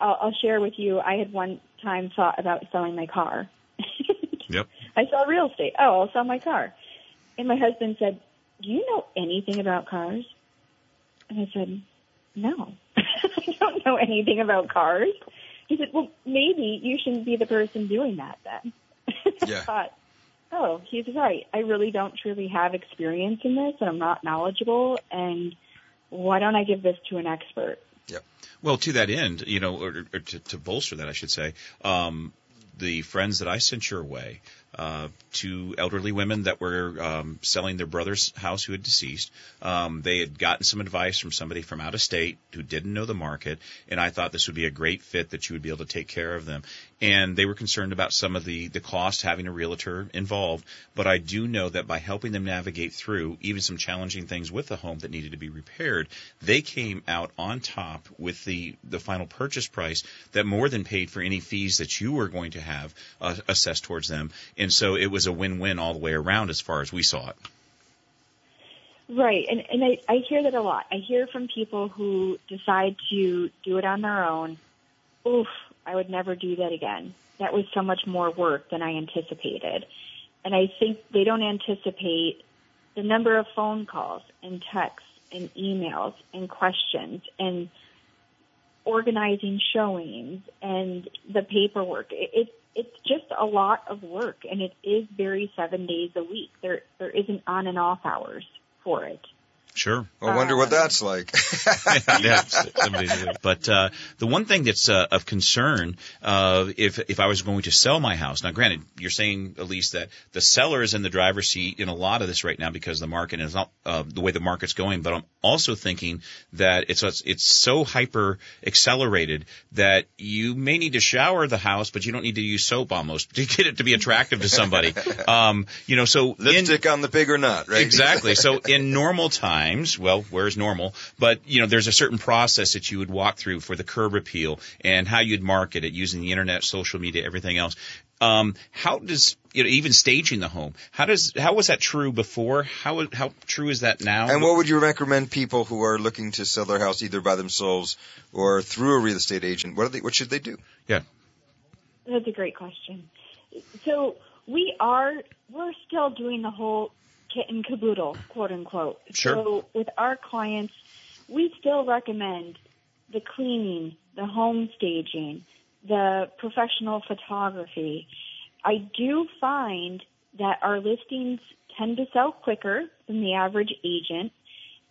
I'll, I'll share with you. I had one time thought about selling my car. *laughs* Yep. I saw real estate. Oh, I'll sell my car. And my husband said, Do you know anything about cars? And I said, No. *laughs* I don't know anything about cars. He said, Well, maybe you shouldn't be the person doing that then. *laughs* Yeah. I thought, Oh, he's right. I really don't truly have experience in this and I'm not knowledgeable and why don't I give this to an expert? Yeah. Well, to that end, you know, or, or to, to bolster that, I should say, um, the friends that I sent your way, uh, two elderly women that were um, selling their brother's house who had deceased. Um, they had gotten some advice from somebody from out of state who didn't know the market, and I thought this would be a great fit that you would be able to take care of them. And they were concerned about some of the the cost having a realtor involved, but I do know that by helping them navigate through even some challenging things with the home that needed to be repaired, they came out on top with the the final purchase price that more than paid for any fees that you were going to have uh, assessed towards them. And so it was a win-win all the way around as far as we saw it. Right, and and I, I hear that a lot. I hear from people who decide to do it on their own. Oof, I would never do that again. That was so much more work than I anticipated. And I think they don't anticipate the number of phone calls and texts and emails and questions and organizing showings and the paperwork. It, it it's just a lot of work and it is very seven days a week. There there isn't on and off hours for it. Sure. I wonder what that's like. *laughs* yeah. But uh, the one thing that's uh, of concern, uh, if if I was going to sell my house, now granted, you're saying Elise that the seller is in the driver's seat in a lot of this right now because the market is not uh, the way the market's going. But I'm also thinking that it's it's so hyper accelerated that you may need to shower the house, but you don't need to use soap almost to get it to be attractive to somebody. *laughs* um, you know, so Lipstick on the pig or not, right? Exactly. So in normal *laughs* times, well, where's normal? But you know, there's a certain process that you would walk through for the curb appeal and how you'd market it using the internet, social media, everything else. Um, how does you know even staging the home? How does how was that true before? How how true is that now? And what would you recommend people who are looking to sell their house either by themselves or through a real estate agent? What are they? What should they do? Yeah. That's a great question. So we are we're still doing the whole kit and caboodle, quote unquote. Sure. So with our clients, we still recommend the cleaning, the home staging, the professional photography. I do find that our listings tend to sell quicker than the average agent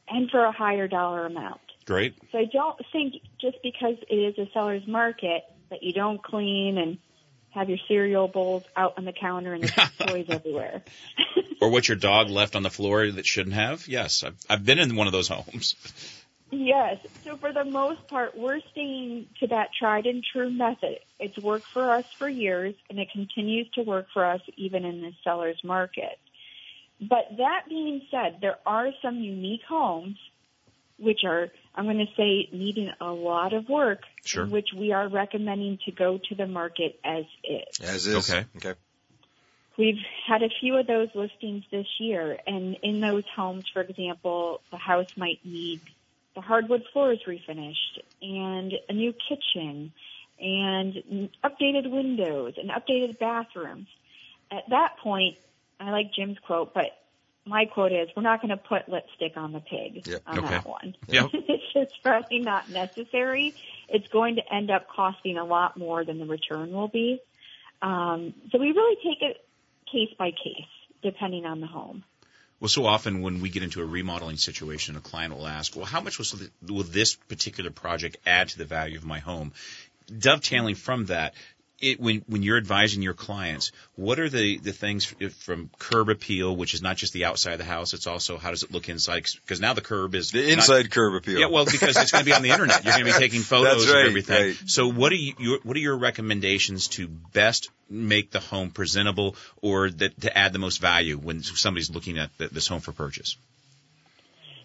and for a higher dollar amount. Great. So I don't think just because it is a seller's market that you don't clean and have your cereal bowls out on the counter and there's *laughs* toys everywhere. or what *laughs* your dog left on the floor that shouldn't have? Yes, I've, I've been in one of those homes. Yes. So for the most part, we're sticking to that tried and true method. It's worked for us for years and it continues to work for us even in the seller's market. But that being said, there are some unique homes which are, I'm going to say, needing a lot of work, Sure. which we are recommending to go to the market as is. As is. Okay. Okay. We've had a few of those listings this year, and in those homes, for example, the house might need the hardwood floors refinished, and a new kitchen, and updated windows, and updated bathrooms. At that point, I like Jim's quote, but my quote is, we're not going to put lipstick on the pig Yep. on Okay. that one. Yeah. *laughs* it's just probably not necessary. It's going to end up costing a lot more than the return will be. Um, so we really take it case by case, depending on the home. Well, so often when we get into a remodeling situation, a client will ask, "Well, how much will this particular project add to the value of my home?" Dovetailing from that, it, when when you're advising your clients, what are the the things from curb appeal, which is not just the outside of the house, it's also how does it look inside? Because now the curb is The not- inside curb appeal. Yeah, well, because it's going to be on the internet. You're going to be *laughs* taking photos That's right, of everything. right. So, what are you, your, what are your recommendations to best make the home presentable, or that to add the most value when somebody's looking at the, this home for purchase?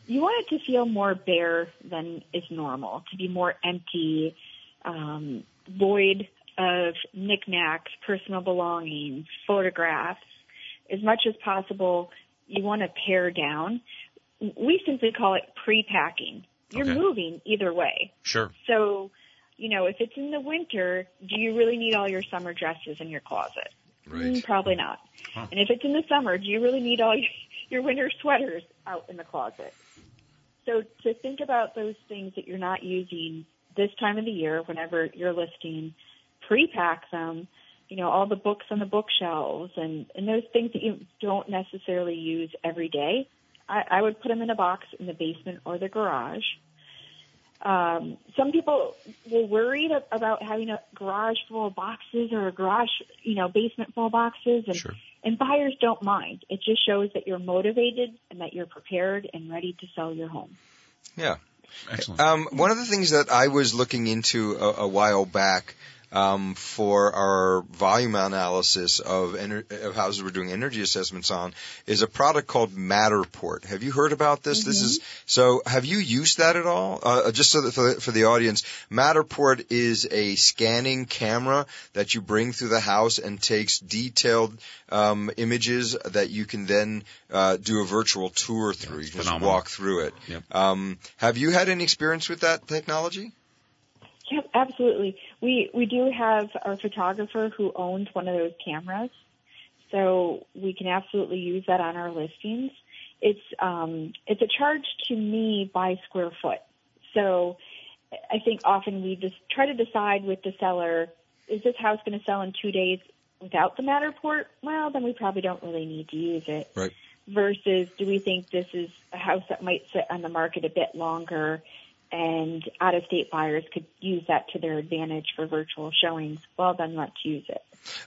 You want it to feel more bare than is normal, to be more empty, um, void of knickknacks, personal belongings, photographs. As much as possible, you want to pare down. We simply call it pre-packing. You're Okay. moving either way. Sure. So, you know, if it's in the winter, do you really need all your summer dresses in your closet? Mm, probably not. Huh. And if it's in the summer, do you really need all your, *laughs* your winter sweaters out in the closet? So to think about those things that you're not using this time of the year, whenever you're listing, pre-pack them. You know, all the books on the bookshelves and and those things that you don't necessarily use every day. I, I would put them in a box in the basement or the garage. Um, some people were worried about having a garage full of boxes or a garage, you know, basement full of boxes, and Sure. and buyers don't mind. It just shows that you're motivated and that you're prepared and ready to sell your home. Yeah. Excellent. Um, one of the things that I was looking into a, a while back um, for our volume analysis of, ener- of houses we're doing energy assessments on is a product called Matterport. Have you heard about this? This is so. Have you used that at all? Uh, just so that for the, for the audience, Matterport is a scanning camera that you bring through the house and takes detailed um, images that you can then uh, do a virtual tour through. you can just walk through it. Yep. Um, have you had any experience with that technology? Yeah, absolutely. We we do have our photographer who owns one of those cameras, so we can absolutely use that on our listings. It's um, it's a charge to me by square foot. So I think often we just try to decide with the seller: is this house going to sell in two days without the Matterport? Well, then we probably don't really need to use it. Right. Versus, do we think this is a house that might sit on the market a bit longer? And out of state buyers could use that to their advantage for virtual showings, well then let's use it.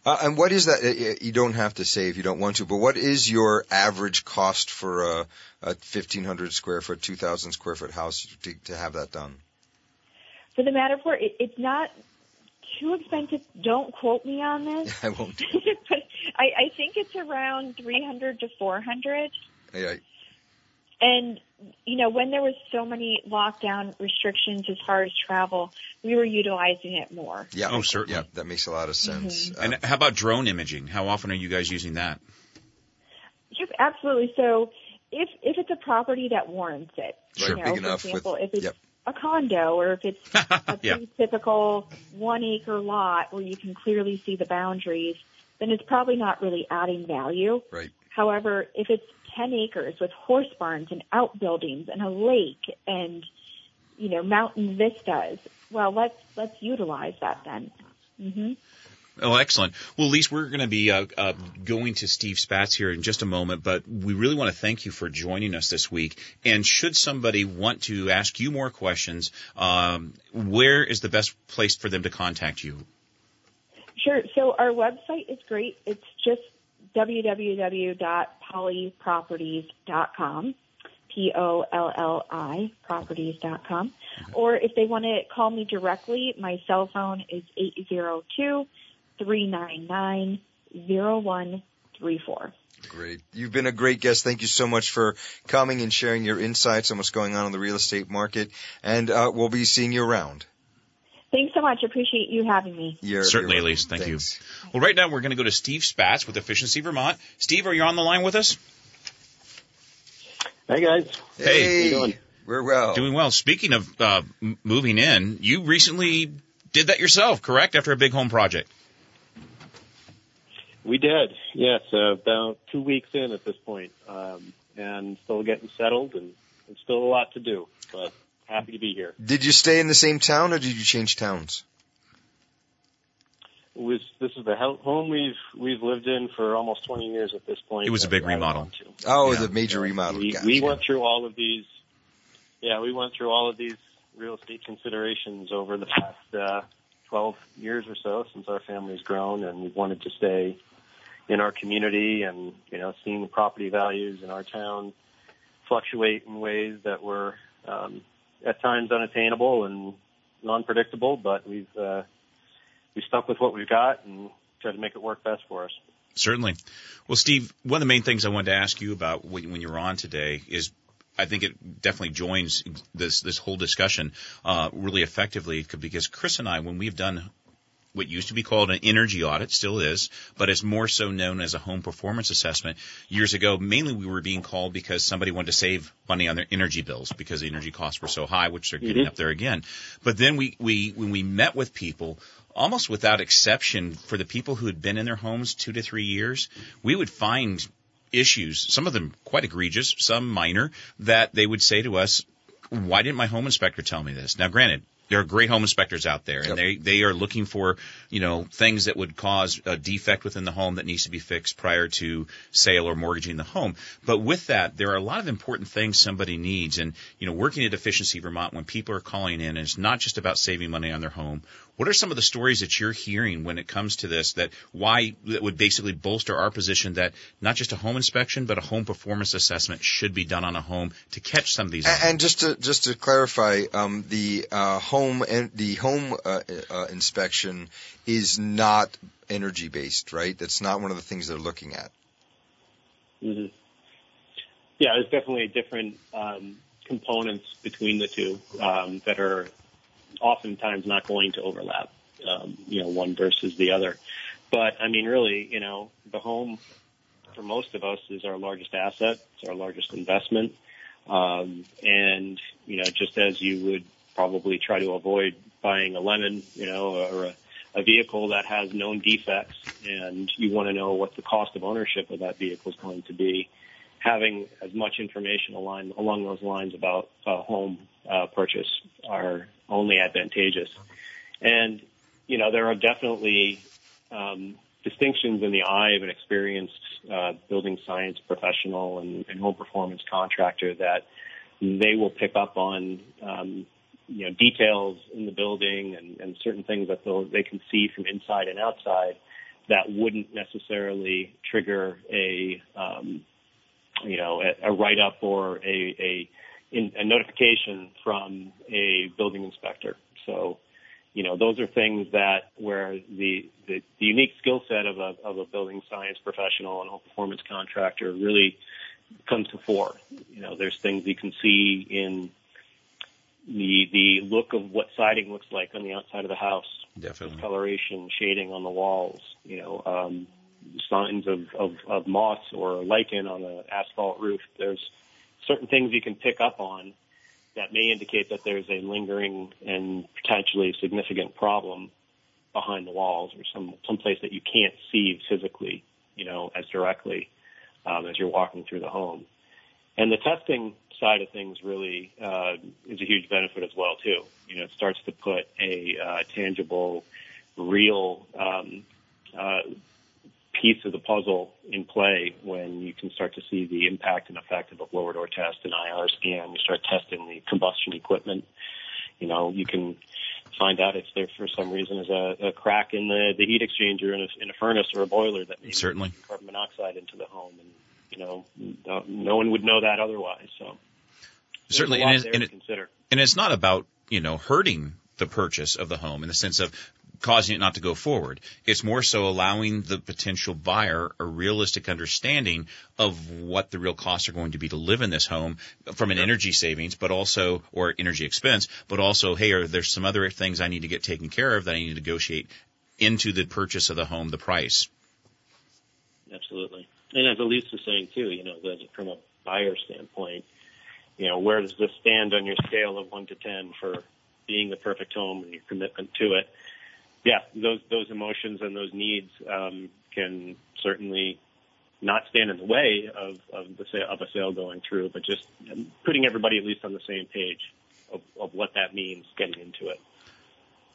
Uh, and what is that? You don't have to say if you don't want to, but what is your average cost for a, a 1500 square foot, 2000 square foot house to, to have that done? For the Matterport, it, it's not too expensive. Don't quote me on this, *laughs* I won't. *laughs* but I, I think it's around 300 to 400. I, I, And you know, when there was so many lockdown restrictions as far as travel, we were utilizing it more. Yeah. Oh, certainly. Yeah, that makes a lot of sense. Mhm. Um, And how about drone imaging? How often are you guys using that? Yep, absolutely. So if if it's a property that warrants it, Sure. you know, Big for enough with- example, if it's yep. a condo or if it's *laughs* a Yeah. typical one acre lot where you can clearly see the boundaries, then it's probably not really adding value. Right. However, if it's 10 acres with horse barns and outbuildings and a lake and, you know, mountain vistas, well, let's, let's utilize that then. Mm-hmm. Oh, excellent. Well, Lise, we're going to be uh, uh, going to Steve Spatz here in just a moment, but we really want to thank you for joining us this week. And should somebody want to ask you more questions, um, where is the best place for them to contact you? Sure. So our website is great. It's just www.polliproperties.com. P-O-L-L-I properties.com. Or if they want to call me directly, my cell phone is 802-399-0134. Great. You've been a great guest. Thank you so much for coming and sharing your insights on what's going on in the real estate market. And uh, we'll be seeing you around. Thanks so much. Appreciate you having me. You're, Certainly, you're Elise. Thank Thanks. you. Well, right now we're going to go to Steve Spatz with Efficiency Vermont. Steve, are you on the line with us? Hey guys. Hey. Hey, How you doing? we're well. Doing well. Speaking of uh, m- moving in, you recently did that yourself, correct? After a big home project. We did. Yes, uh, about two weeks in at this point, um, and still getting settled, and, and still a lot to do. But happy to be here. Did you stay in the same town or did you change towns? Was this is the home we've we've lived in for almost 20 years at this point. It was a big remodel. Oh, Yeah. the major remodel. We, Gotcha. we went through all of these. Yeah, we went through all of these real estate considerations over the past uh, 12 years or so since our family's grown, and we've wanted to stay in our community, and you know, seeing the property values in our town fluctuate in ways that were um, at times unattainable and non-predictable, but we've uh, we stuck with what we've got and tried to make it work best for us. Certainly. Well, Steve, one of the main things I wanted to ask you about when, when you're on today is I think it definitely joins this this whole discussion uh, really effectively because Chris and I, when we've done what used to be called an energy audit, still is, but it's more so known as a home performance assessment. Years ago, mainly we were being called because somebody wanted to save money on their energy bills because the energy costs were so high, which they're getting Mhm. up there again. But then we, we, when we met with people, almost without exception, for the people who had been in their homes two to three years, we would find issues, some of them quite egregious, some minor, that they would say to us, why didn't my home inspector tell me this? Now, granted, there are great home inspectors out there, and Yep. they they are looking for you know things that would cause a defect within the home that needs to be fixed prior to sale or mortgaging the home. But with that, there are a lot of important things somebody needs, and you know, working at Efficiency Vermont, when people are calling in, and it's not just about saving money on their home. What are some of the stories that you're hearing when it comes to this that why that would basically bolster our position that not just a home inspection but a home performance assessment should be done on a home to catch some of these? And, and just to just to clarify, um, the uh, home and the home uh, uh, inspection is not energy based, right? That's not one of the things they're looking at. hmm Yeah, there's definitely different um, components between the two um, that are oftentimes not going to overlap. Um, you know, one versus the other. But I mean, really, you know, the home for most of us is our largest asset. It's our largest investment. Um, and you know, just as you would probably try to avoid buying a lemon, you know, or a, a vehicle that has known defects, and you want to know what the cost of ownership of that vehicle is going to be having as much information along those lines about a home uh, purchase are only advantageous. And, you know, there are definitely um, distinctions in the eye of an experienced uh, building science professional and, and home performance contractor that they will pick up on, um, you know, details in the building and, and certain things that they'll, can see from inside and outside that wouldn't necessarily trigger a, um, you know, a, a write-up or a, a, in, a notification from a building inspector. So, you know, those are things that where the, the, the unique skill set of a, of a building science professional and home performance contractor really comes to fore. You know, there's things you can see in the the look of what siding looks like on the outside of the house, Definitely. discoloration, shading on the walls. You know, um, signs of, of of moss or lichen on an asphalt roof. There's certain things you can pick up on that may indicate that there's a lingering and potentially significant problem behind the walls or some some place that you can't see physically, you know, as directly um, as you're walking through the home. And the testing side of things really uh, is a huge benefit as well too. You know, it starts to put a uh, tangible, real um, uh, piece of the puzzle in play when you can start to see the impact and effect of a blower door test, an IR scan. You start testing the combustion equipment. You know, you can find out if there for some reason is a, a crack in the, the heat exchanger in a, in a furnace or a boiler that may Certainly. carbon monoxide into the home. And, you know, no, one would know that otherwise. So Certainly, and, it, and, it, consider. and it's not about you know hurting the purchase of the home in the sense of causing it not to go forward. It's more so allowing the potential buyer a realistic understanding of what the real costs are going to be to live in this home from an energy savings, but also or energy expense, but also hey, are there some other things I need to get taken care of that I need to negotiate into the purchase of the home, the price. Absolutely. And as Elise was saying too, you know, that from a buyer standpoint, you know, where does this stand on your scale of one to ten for being the perfect home and your commitment to it? Yeah, those those emotions and those needs um, can certainly not stand in the way of of the sale, of a sale going through, but just putting everybody at least on the same page of, of what that means getting into it.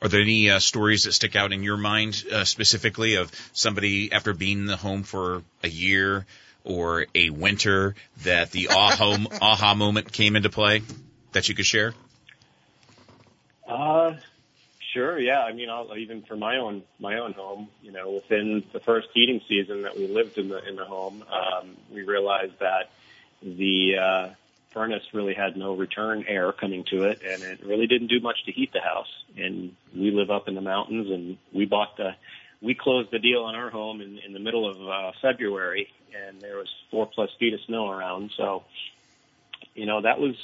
Are there any uh, stories that stick out in your mind uh, specifically of somebody after being in the home for a year or a winter that the aha, *laughs* aha moment came into play that you could share? Uh, sure. Yeah. I mean, I'll, even for my own my own home, you know, within the first heating season that we lived in the in the home, um, we realized that the uh, furnace really had no return air coming to it, and it really didn't do much to heat the house. And we live up in the mountains, and we bought the we closed the deal on our home in, in the middle of uh, February, and there was four plus feet of snow around. So, you know, that was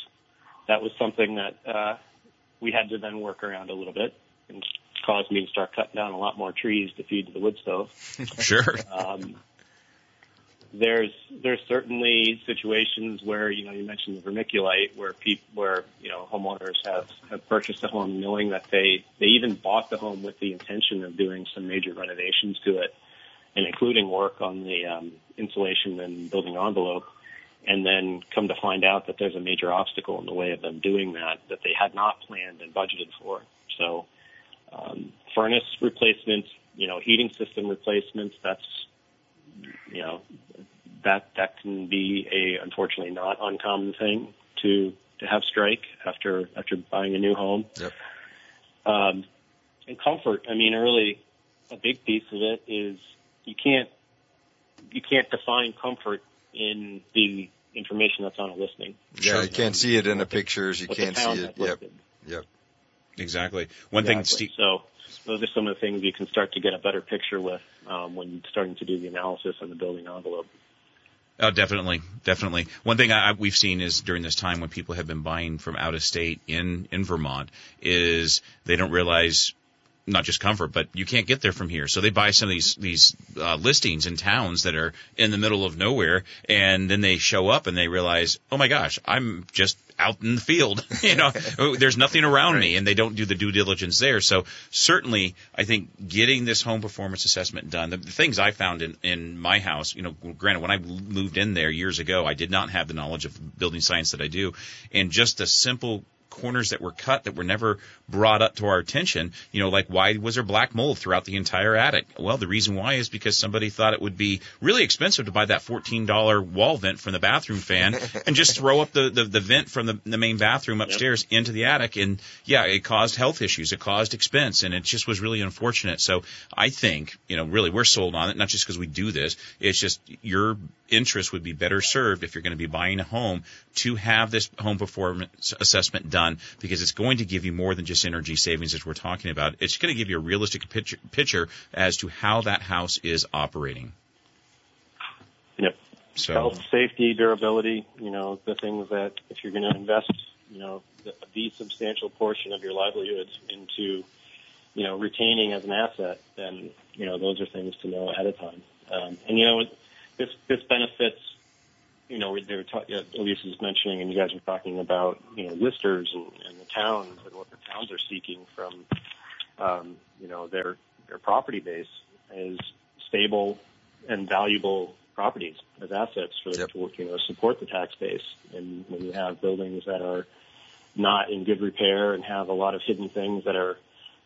that was something that uh, we had to then work around a little bit, and caused me to start cutting down a lot more trees to feed to the wood stove. *laughs* Sure. Um, there's there's certainly situations where you know you mentioned the vermiculite where people where you know homeowners have have purchased a home knowing that they they even bought the home with the intention of doing some major renovations to it and including work on the um, insulation and building envelope and then come to find out that there's a major obstacle in the way of them doing that that they had not planned and budgeted for. So um, furnace replacements you know heating system replacements that's you know that that can be a unfortunately not uncommon thing to to have strike after after buying a new home. Yep. Um, and comfort. I mean, really, a big piece of it is you can't you can't define comfort in the information that's on a listing. Yeah, you can't see it in the pictures. You can't see it. Yep. listed. Yep. Exactly. One thing, Steve. So those are some of the things you can start to get a better picture with um, when starting to do the analysis on the building envelope. Oh, definitely, definitely. One thing I, we've seen is during this time when people have been buying from out of state in in Vermont is they don't realize not just comfort, but you can't get there from here. So they buy some of these these uh, listings in towns that are in the middle of nowhere, and then they show up and they realize, oh my gosh, I'm just out in the field. *laughs* you know, *laughs* there's nothing around me, and they don't do the due diligence there. So certainly, I think getting this home performance assessment done, the, the things I found in in my house, you know, granted when I moved in there years ago, I did not have the knowledge of building science that I do, and just a simple corners that were cut that were never brought up to our attention. You know, like why was there black mold throughout the entire attic? Well, the reason why is because somebody thought it would be really expensive to buy that $14 wall vent from the bathroom fan and just throw up the, the, the vent from the, the main bathroom upstairs into the attic. And yeah, it caused health issues. It caused expense and it just was really unfortunate. So I think, you know, really we're sold on it, not just because we do this. It's just your interest would be better served if you're going to be buying a home to have this home performance assessment done because it's going to give you more than just energy savings as we're talking about. It's going to give you a realistic picture, picture as to how that house is operating. Yep. So health, safety, durability, you know, the things that if you're going to invest, you know, the, the substantial portion of your livelihood into, you know, retaining as an asset, then, you know, those are things to know ahead of time. Um, and, you know, this, this benefits, you know, they were talking, Elise was mentioning and you guys were talking about, you know, listers and, and the towns and what the towns are seeking from, um, you know, their, their property base is stable and valuable properties as assets for Yep. to you know support the tax base. And when you have buildings that are not in good repair and have a lot of hidden things that are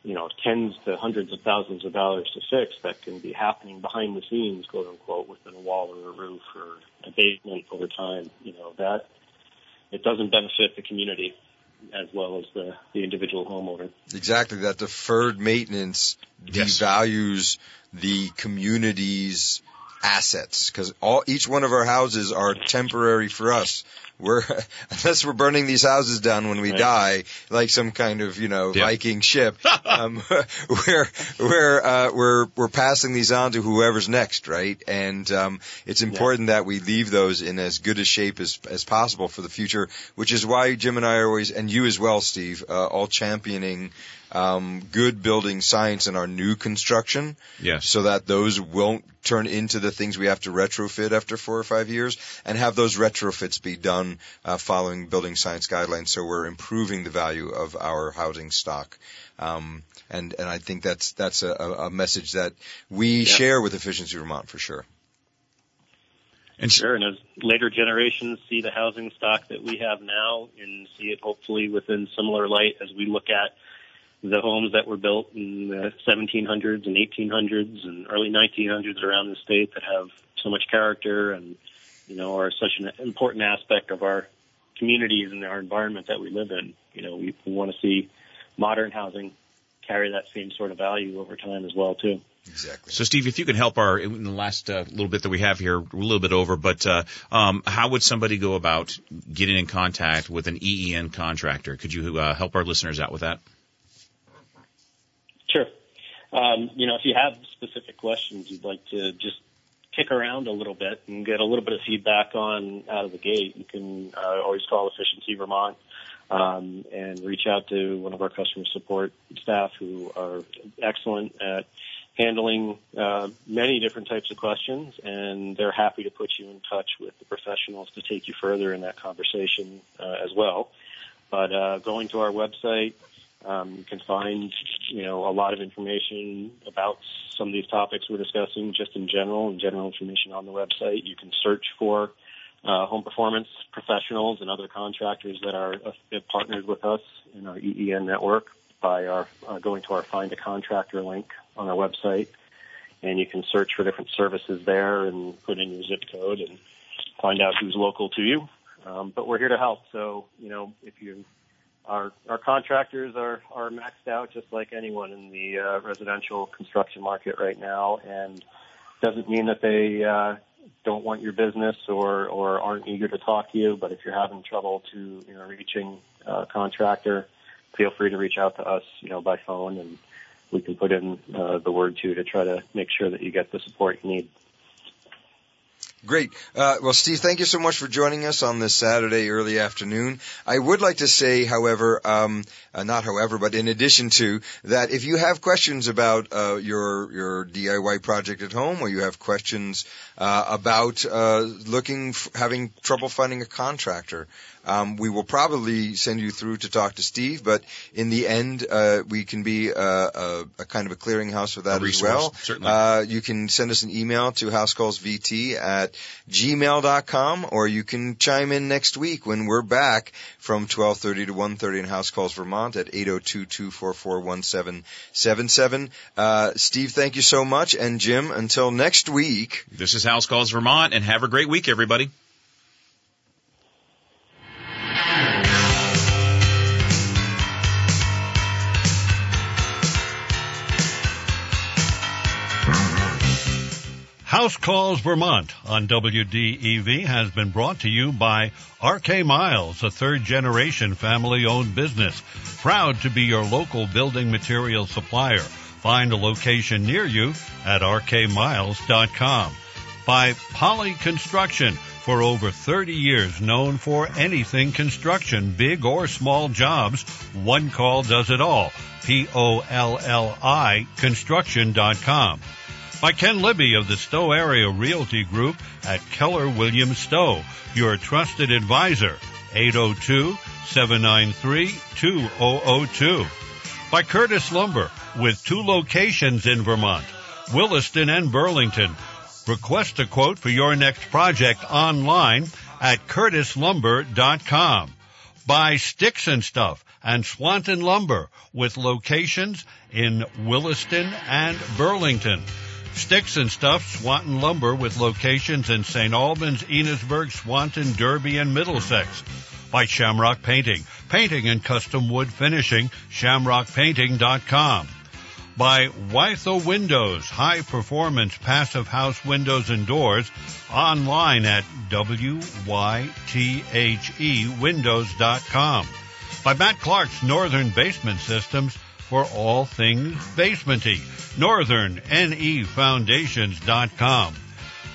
you know tens to hundreds of thousands of dollars to fix that can be happening behind the scenes, quote unquote, within a wall or a roof or a basement over time. You know that it doesn't benefit the community as well as the the individual homeowner. Exactly. That deferred maintenance Yes. devalues the community's assets because all each one of our houses are temporary for us. We're *laughs* unless we're burning these houses down when we Right. die, like some kind of you know Yeah. Viking ship. *laughs* um, *laughs* we're we're uh, we're we're passing these on to whoever's next, right? And um, it's important that we leave those in as good a shape as as possible for the future. Which is why Jim and I are always, and you as well, Steve, uh, all championing um, good building science in our new construction yes, so that those won't turn into the things we have to retrofit after four or five years and have those retrofits be done uh, following building science guidelines so we're improving the value of our housing stock um, and and I think that's that's a, a a message that we Yeah. share with Efficiency Vermont for sure. and Sure, and as later generations see the housing stock that we have now and see it hopefully within similar light as we look at the homes that were built in the 1700s and 1800s and early 1900s around the state that have so much character and you know are such an important aspect of our communities and our environment that we live in. You know, we, we want to see modern housing carry that same sort of value over time as well too. Exactly. So, Steve, if you can help our in the last uh, little bit that we have here, a little bit over, but uh, um, how would somebody go about getting in contact with an EEN contractor? Could you uh, help our listeners out with that? Sure. Um, you know, if you have specific questions you'd like to just kick around a little bit and get a little bit of feedback on out of the gate, you can uh, always call Efficiency Vermont um, and reach out to one of our customer support staff who are excellent at handling uh, many different types of questions, and they're happy to put you in touch with the professionals to take you further in that conversation uh, as well. But uh, going to our website, um, you can find, you know, a lot of information about some of these topics we're discussing just in general and general information on the website. You can search for uh, home performance professionals and other contractors that are uh, partnered with us in our EEN network by our uh, going to our Find a Contractor link on our website, and you can search for different services there and put in your zip code and find out who's local to you. Um, but we're here to help. So you know, if you our our contractors are are maxed out just like anyone in the uh, residential construction market right now, and doesn't mean that they uh, don't want your business or or aren't eager to talk to you. But if you're having trouble to you know reaching a contractor, feel free to reach out to us, you know, by phone, and we can put in uh, the word to to try to make sure that you get the support you need. Great. Uh, well, Steve, thank you so much for joining us on this Saturday early afternoon. I would like to say, however, um, uh, not however, but in addition to that, if you have questions about uh, your your DIY project at home, or you have questions uh, about uh, looking, f- having trouble finding a contractor, um, we will probably send you through to talk to Steve. But in the end, uh, we can be a, a, a kind of a clearinghouse for that A as well. certainly. Uh, you can send us an email to housecallsvt at gmail.com or you can chime in next week when we're back from 1230 to 1.30 in House Calls Vermont at 802-244-1777. Uh, Steve, thank you so much. And Jim, until next week. This is House Calls Vermont, and have a great week, everybody. House Calls Vermont on WDEV has been brought to you by RK Miles, a third generation family owned business. Proud to be your local building material supplier. Find a location near you at rkmiles.com. By Polli Construction, for over 30 years known for anything construction, big or small jobs. One call does it all. P-O-L-L-I construction.com. By Ken Libby of the Stowe Area Realty Group at Keller Williams Stowe, your trusted advisor. 802-793-2002. By Curtis Lumber, with two locations in Vermont, Williston and Burlington. Request a quote for your next project online at curtislumber.com. By Sticks and Stuff and Swanton Lumber with locations in Williston and Burlington. Sticks and Stuff Swanton Lumber with locations in St. Albans, Enosburg, Swanton, Derby, and Middlesex. By Shamrock Painting, painting and custom wood finishing, shamrockpainting.com by Wythe Windows, high performance passive house windows and doors, online at wythewindows.com. By Matt Clark's Northern Basement Systems for all things basementy, northernnefoundations.com.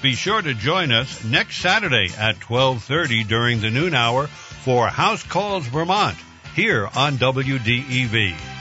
Be sure to join us next Saturday at 12:30 during the noon hour for House Calls Vermont here on WDEV.